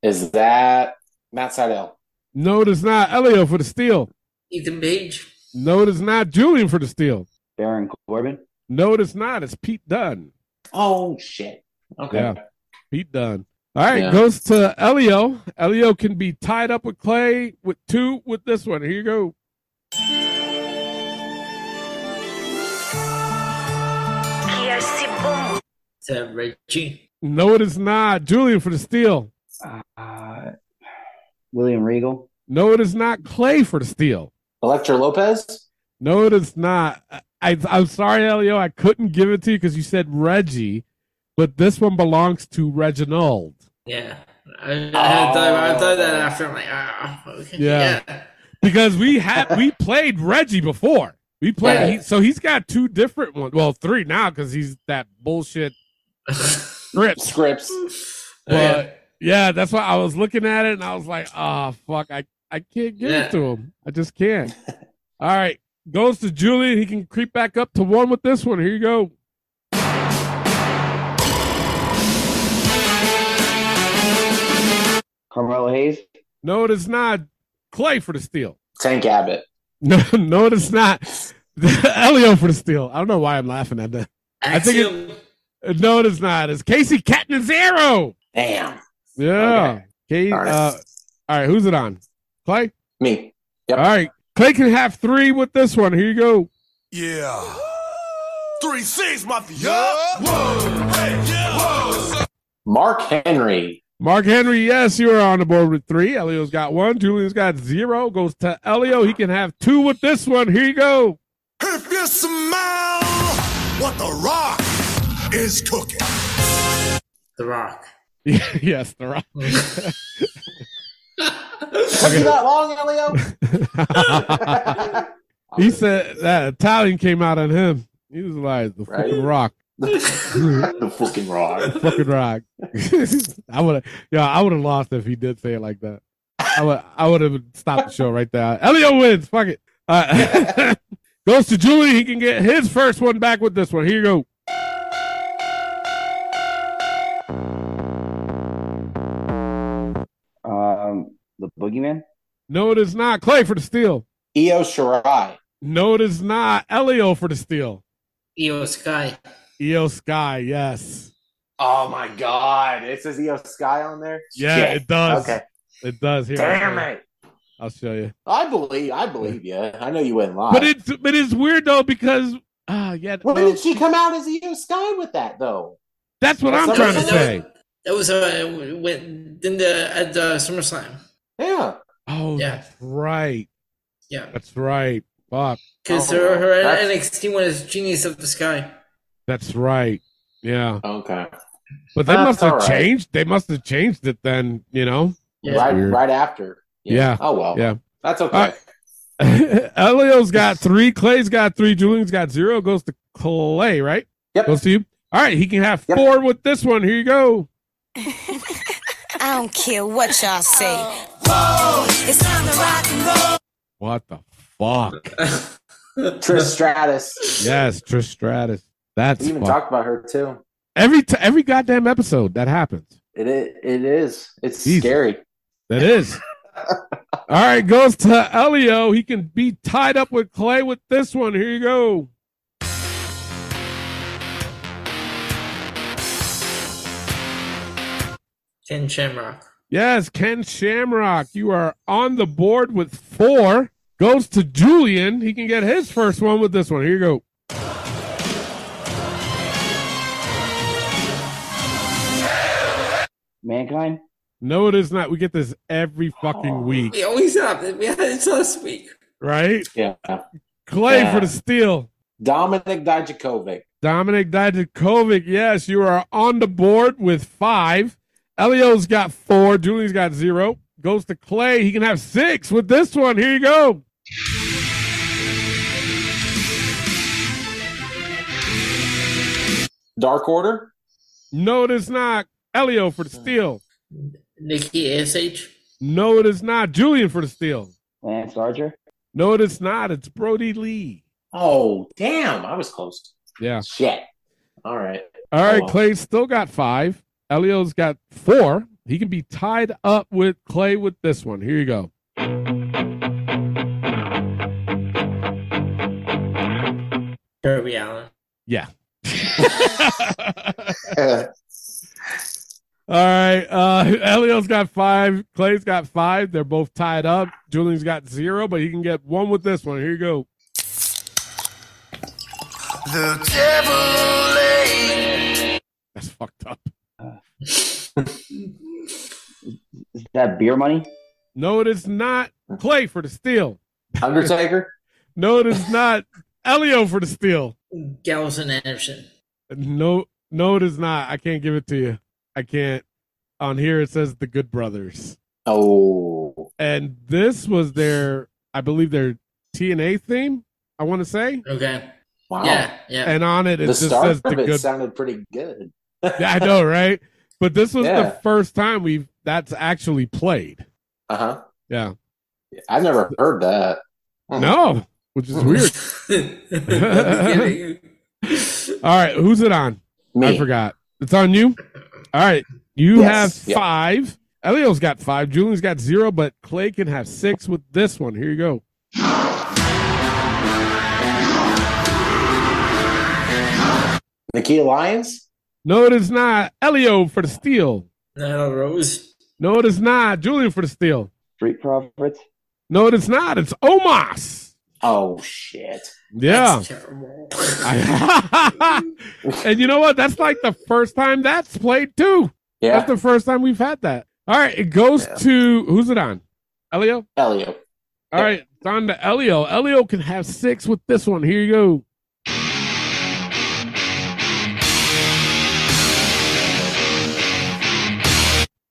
Is that Matt Sydal? No, it is not. Elio for the steal. Ethan Page. No, it is not. Julian for the steal. Darren Corbin. No, it is not. It's Pete Dunne. Oh shit. Okay. Yeah, Pete Dunne. All right, Yeah. goes to Elio. Elio can be tied up with Clay with two with this one. Here you go. Is that Reggie? No, it is not. Julian for the steal. Uh, William Regal. No, it is not. Clay for the steal. Elektra Lopez? No, it is not. I, I'm sorry, Elio. I couldn't give it to you because you said Reggie, but this one belongs to Reginald. Yeah. I, I, had thought, I thought that after. I'm like, ah, okay. Yeah. Because we had we played Reggie before. We played, Yeah. he, so he's got two different ones. Well, three now because he's that bullshit script. Scripts. But yeah, that's why I was looking at it and I was like, oh fuck, I, I can't give Yeah. it to him. I just can't. All right. Goes to Julian. He can creep back up to one with this one. Here you go. Carmelo Hayes. No, it is not. Clay for the steal. Tank Abbott. No, no, it is not. Elio for the steal. I don't know why I'm laughing at that. I think Axiom. it, no, it is not. It's Kacy Catanzaro. Damn. Yeah. Okay. Darn. Uh, all right. Who's it on? Clay. Me. Yep. All right. Clay can have three with this one. Here you go. Yeah. Three 6, mafia. Whoa. Hey, yeah. Whoa. Mark Henry. Mark Henry, yes, you are on the board with three. Elio's got one. Julian's got zero. Goes to Elio. He can have two with this one. Here you go. If you smell what the rock is cooking. The Rock. yes, the rock. Mm. Took you that long, Elio? he said that Italian came out on him. He was like the Right. fucking rock. The fucking rock. fucking rock. I would have, yeah, I would have lost if he did say it like that. I would, I would have stopped the show right there. Elio wins. Fuck it. Uh, goes to Julie. He can get his first one back with this one. Here you go. Um, the Boogeyman. No, it is not. Clay for the steal. Io Shirai. No, it is not. Elio for the steal. Io Sky. Io Sky. Yes. Oh my god. It says Io Sky on there? Yeah, Shit. it does. Okay. It does. Here, Damn I'll- it. I'll show you. I believe I believe you. I know you wouldn't lie. But it's but it's weird though because ah yeah. when well, did she come out as Io Sky with that though? that's what I'm That's trying to say. That was uh when in the at the SummerSlam. Yeah. Oh, Yeah. that's right. Yeah, That's right. Fuck. because Oh, her her that's- NXT one is Genius of the Sky. That's right. Yeah. Okay. But they That's must have all right. changed. They must have changed it then. You know. Yeah. right weird. right after. Yeah. Oh well. Yeah. That's uh, okay. All right. Elio's got three. Clay's got three. Julian's got zero. Goes to Clay, right? Yep. Goes to you. All right, he can have four with this one. Here you go. I don't care what y'all say. Oh, it's time to rock and roll. What the fuck? Trish Stratus. yes, Trish Stratus. That's We even fuck- talked about her too. every t- every goddamn episode that happens. It is. It is. It's Jesus. scary. That is. All right, goes to Elio. He can be tied up with Clay with this one. Here you go. Ken Shamrock. Yes, Ken Shamrock. You are on the board with four. Goes to Julian. He can get his first one with this one. Here you go. Mankind. No, it is not. We get this every fucking oh. week, We always have it. We had it last week. right? Yeah. Clay Yeah. for the steal. Dominik Dijakovic. Dominik Dijakovic, yes, you are on the board with five. Elio's got four. Julie's got zero. Goes to Clay. He can have six with this one. Here you go. Dark Order. No, it is not. Elio for the uh, steal. Nikki ASH. No, it is not. Julian for the steal. Lance Archer. No, it is not. It's Brodie Lee. Oh, damn. I was close. Yeah. Shit. All right. All right, Oh, well. Clay's still got five. Elio's got four. He can be tied up with Clay with this one. Here you go. Darby Allin. Yeah. All right. Uh Elio's got five. Clay's got five. They're both tied up. Julian's got zero, but he can get one with this one. Here you go. The devil That's fucked up. Is that beer money? No, it is not. Clay for the steal. Undertaker. No, it is not. Elio for the steal. Gallows and Anderson. No, no, it is not. I can't give it to you. I can't. On here it says the Good Brothers. Oh. And this was their, I believe, their TNA theme. I want to say. Okay. Wow. Yeah, yeah. And on it, it the just start says the of it Good. sounded pretty good. yeah, I know, right? But this was the first time we've that's actually played. Uh huh. Yeah. I've never heard that. Hmm. No, which is weird. All right, who's it on? I forgot. It's on you. All right, you Yes. have Yep. five. Elio's got five. Julian's got zero, but Clay can have six with this one. Here you go. Nikkita Lyons. No, it is not. Elio for the steal. Nyla Rose. No, it is not. Julian for the steal. Street Profits. No, it is not. It's Omos. Oh shit. Yeah. And you know what? That's like the first time that's played too. Yeah. That's the first time we've had that. All right, it goes to who's it on? Elio? Elio. All right, it's on to Elio. Elio can have six with this one. Here you go.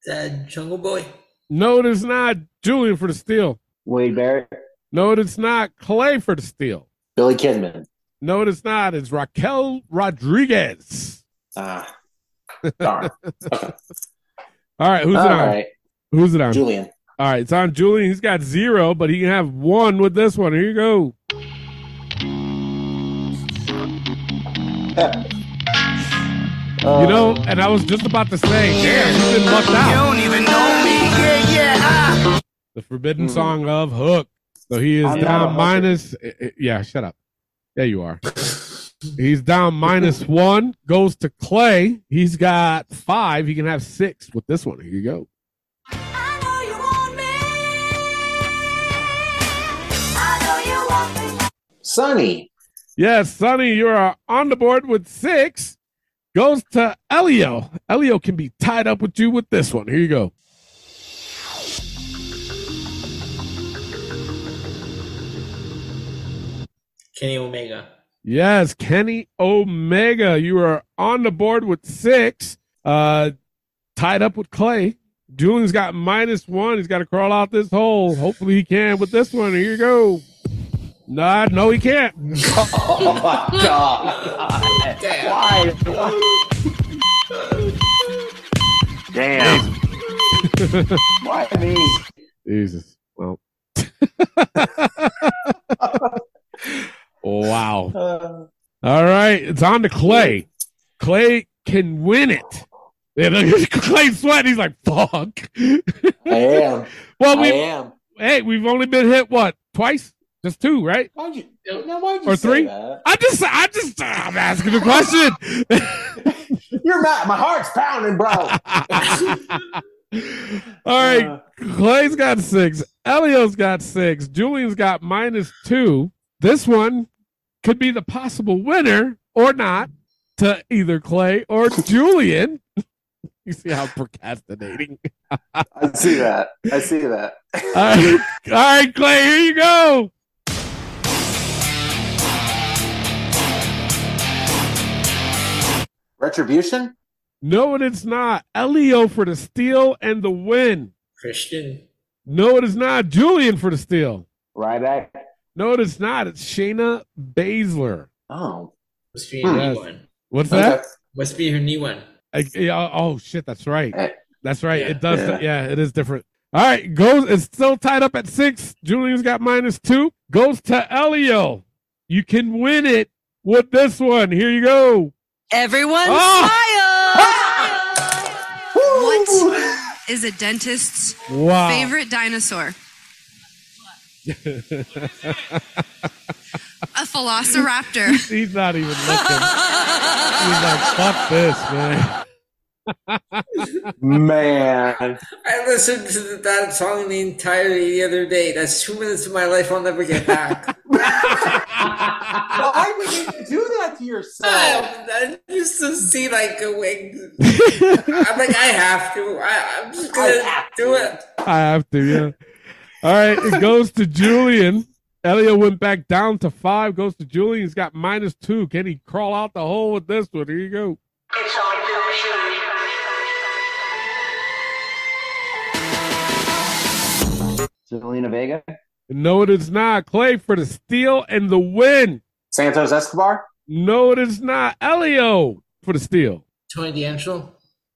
That Jungle Boy. No, it is not. Julian for the steal. Wade Barrett. No, it is not. Clay for the steal. Billy Kidman. No, it is not. It's Raquel Rodriguez. Ah. Darn. All right, who's All it on? right. Who's it on? Julian. All right, it's on Julian. He's got zero, but he can have one with this one. Here you go. You know, and I was just about to say, damn, he's been left out. don't even know me. Yeah, yeah. Ah. The forbidden song of Hook. So he is I'm down minus. eh, eh, Yeah, shut up. There you are. He's down minus one. Goes to Clay. He's got five. He can have six with this one. Here you go. I know you want me. I know you want me. Sonny. Yes, Sonny, you are on the board with six. Goes to Elio. Elio can be tied up with you with this one. Here you go. Kenny Omega. Yes, Kenny Omega. You are on the board with six. Uh tied up with Clay. Julian's got minus one. He's got to crawl out this hole. Hopefully he can with this one. Here you go. Nah, no, he can't. Oh my god! Damn. Why? Damn. Why me? Jesus. Well. wow. Uh, All right, it's on to Clay. Clay can win it. Yeah, Clay sweating. He's like, "Fuck." I am. Well, I we am. hey, we've only been hit what twice, just two, right? Why'd you? Now, why'd you Or three? that? I just, I just, I'm asking the question. You're mad. My heart's pounding, bro. All right, Clay's got six. Elio's got six. Julian's got minus two. This one could be the possible winner or not to either Clay or Julian. you see how procrastinating. I see that. I see that. All right, all right, Clay, here you go. Retribution? No, it is not. Elio for the steal and the win. Christian. No, it is not. Julian for the steal. Right back. No, it is not. It's Shayna Baszler. Oh. Must be her Hmm. new Yes. one. What's that? Must be her new one. I- yeah, oh shit, that's right. That's right. Yeah. It does. Yeah. Yeah. it is different. All right, goes. It's still tied up at six. Julian's got minus two. Goes to Elio. You can win it with this one. Here you go. Everyone Oh! smile. What is a dentist's Wow. favorite dinosaur? A velociraptor. He's not even looking. He's like, fuck this, man. Man. I listened to that song the entirety the other day. That's two minutes of my life I'll never get back. Why would you do that to yourself? Oh, I used to see like a wig. I'm like, I have to. I, I'm just gonna do it. I have to, yeah. All right, it goes to Julian. Elio went back down to five. Goes to Julian. He's got minus two. Can he crawl out the hole with this one? Here you go. Zelina Vega. No, it is not. Clay for the steal and the win. Santos Escobar? No, it is not. Elio for the steal. Tony D'Angelo.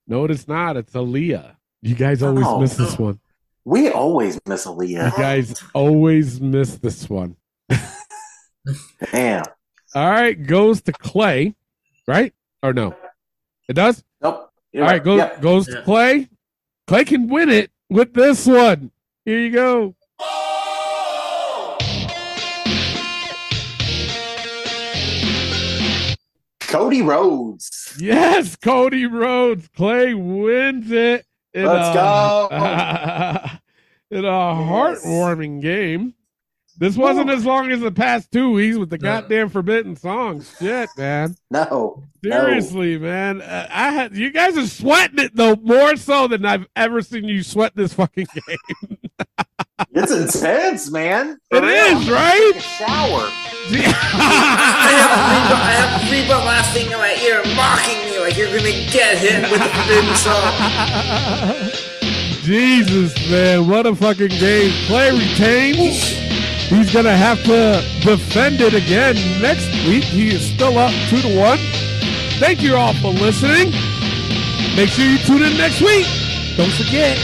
No, it is not. It's Aliyah. You guys always Oh. miss this one. We always miss You Aliyah. guys always miss this one. Damn. All right, goes to Clay, right? Or no? It does? Nope. All right, goes Yep. goes to Clay. Clay can win it with this one. Here you go. Cody Rhodes. Yes, Cody Rhodes. Clay wins it. In Let's a, go. in a heartwarming game. This wasn't as long as the past two weeks with the goddamn forbidden songs. Shit, man. No. Seriously, man. Uh, I had you guys are sweating it though more so than I've ever seen you sweat this fucking game. It's intense, man. It is, right? Take a shower. I have Reba, I have Reba laughing in my ear, mocking me like you're gonna get hit with the forbidden song. Jesus, man, what a fucking game. Clay retains. He's gonna have to defend it again next week. He is still up two to one. Thank you all for listening. Make sure you tune in next week. Don't forget.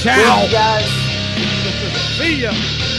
Ciao. You, guys. See ya.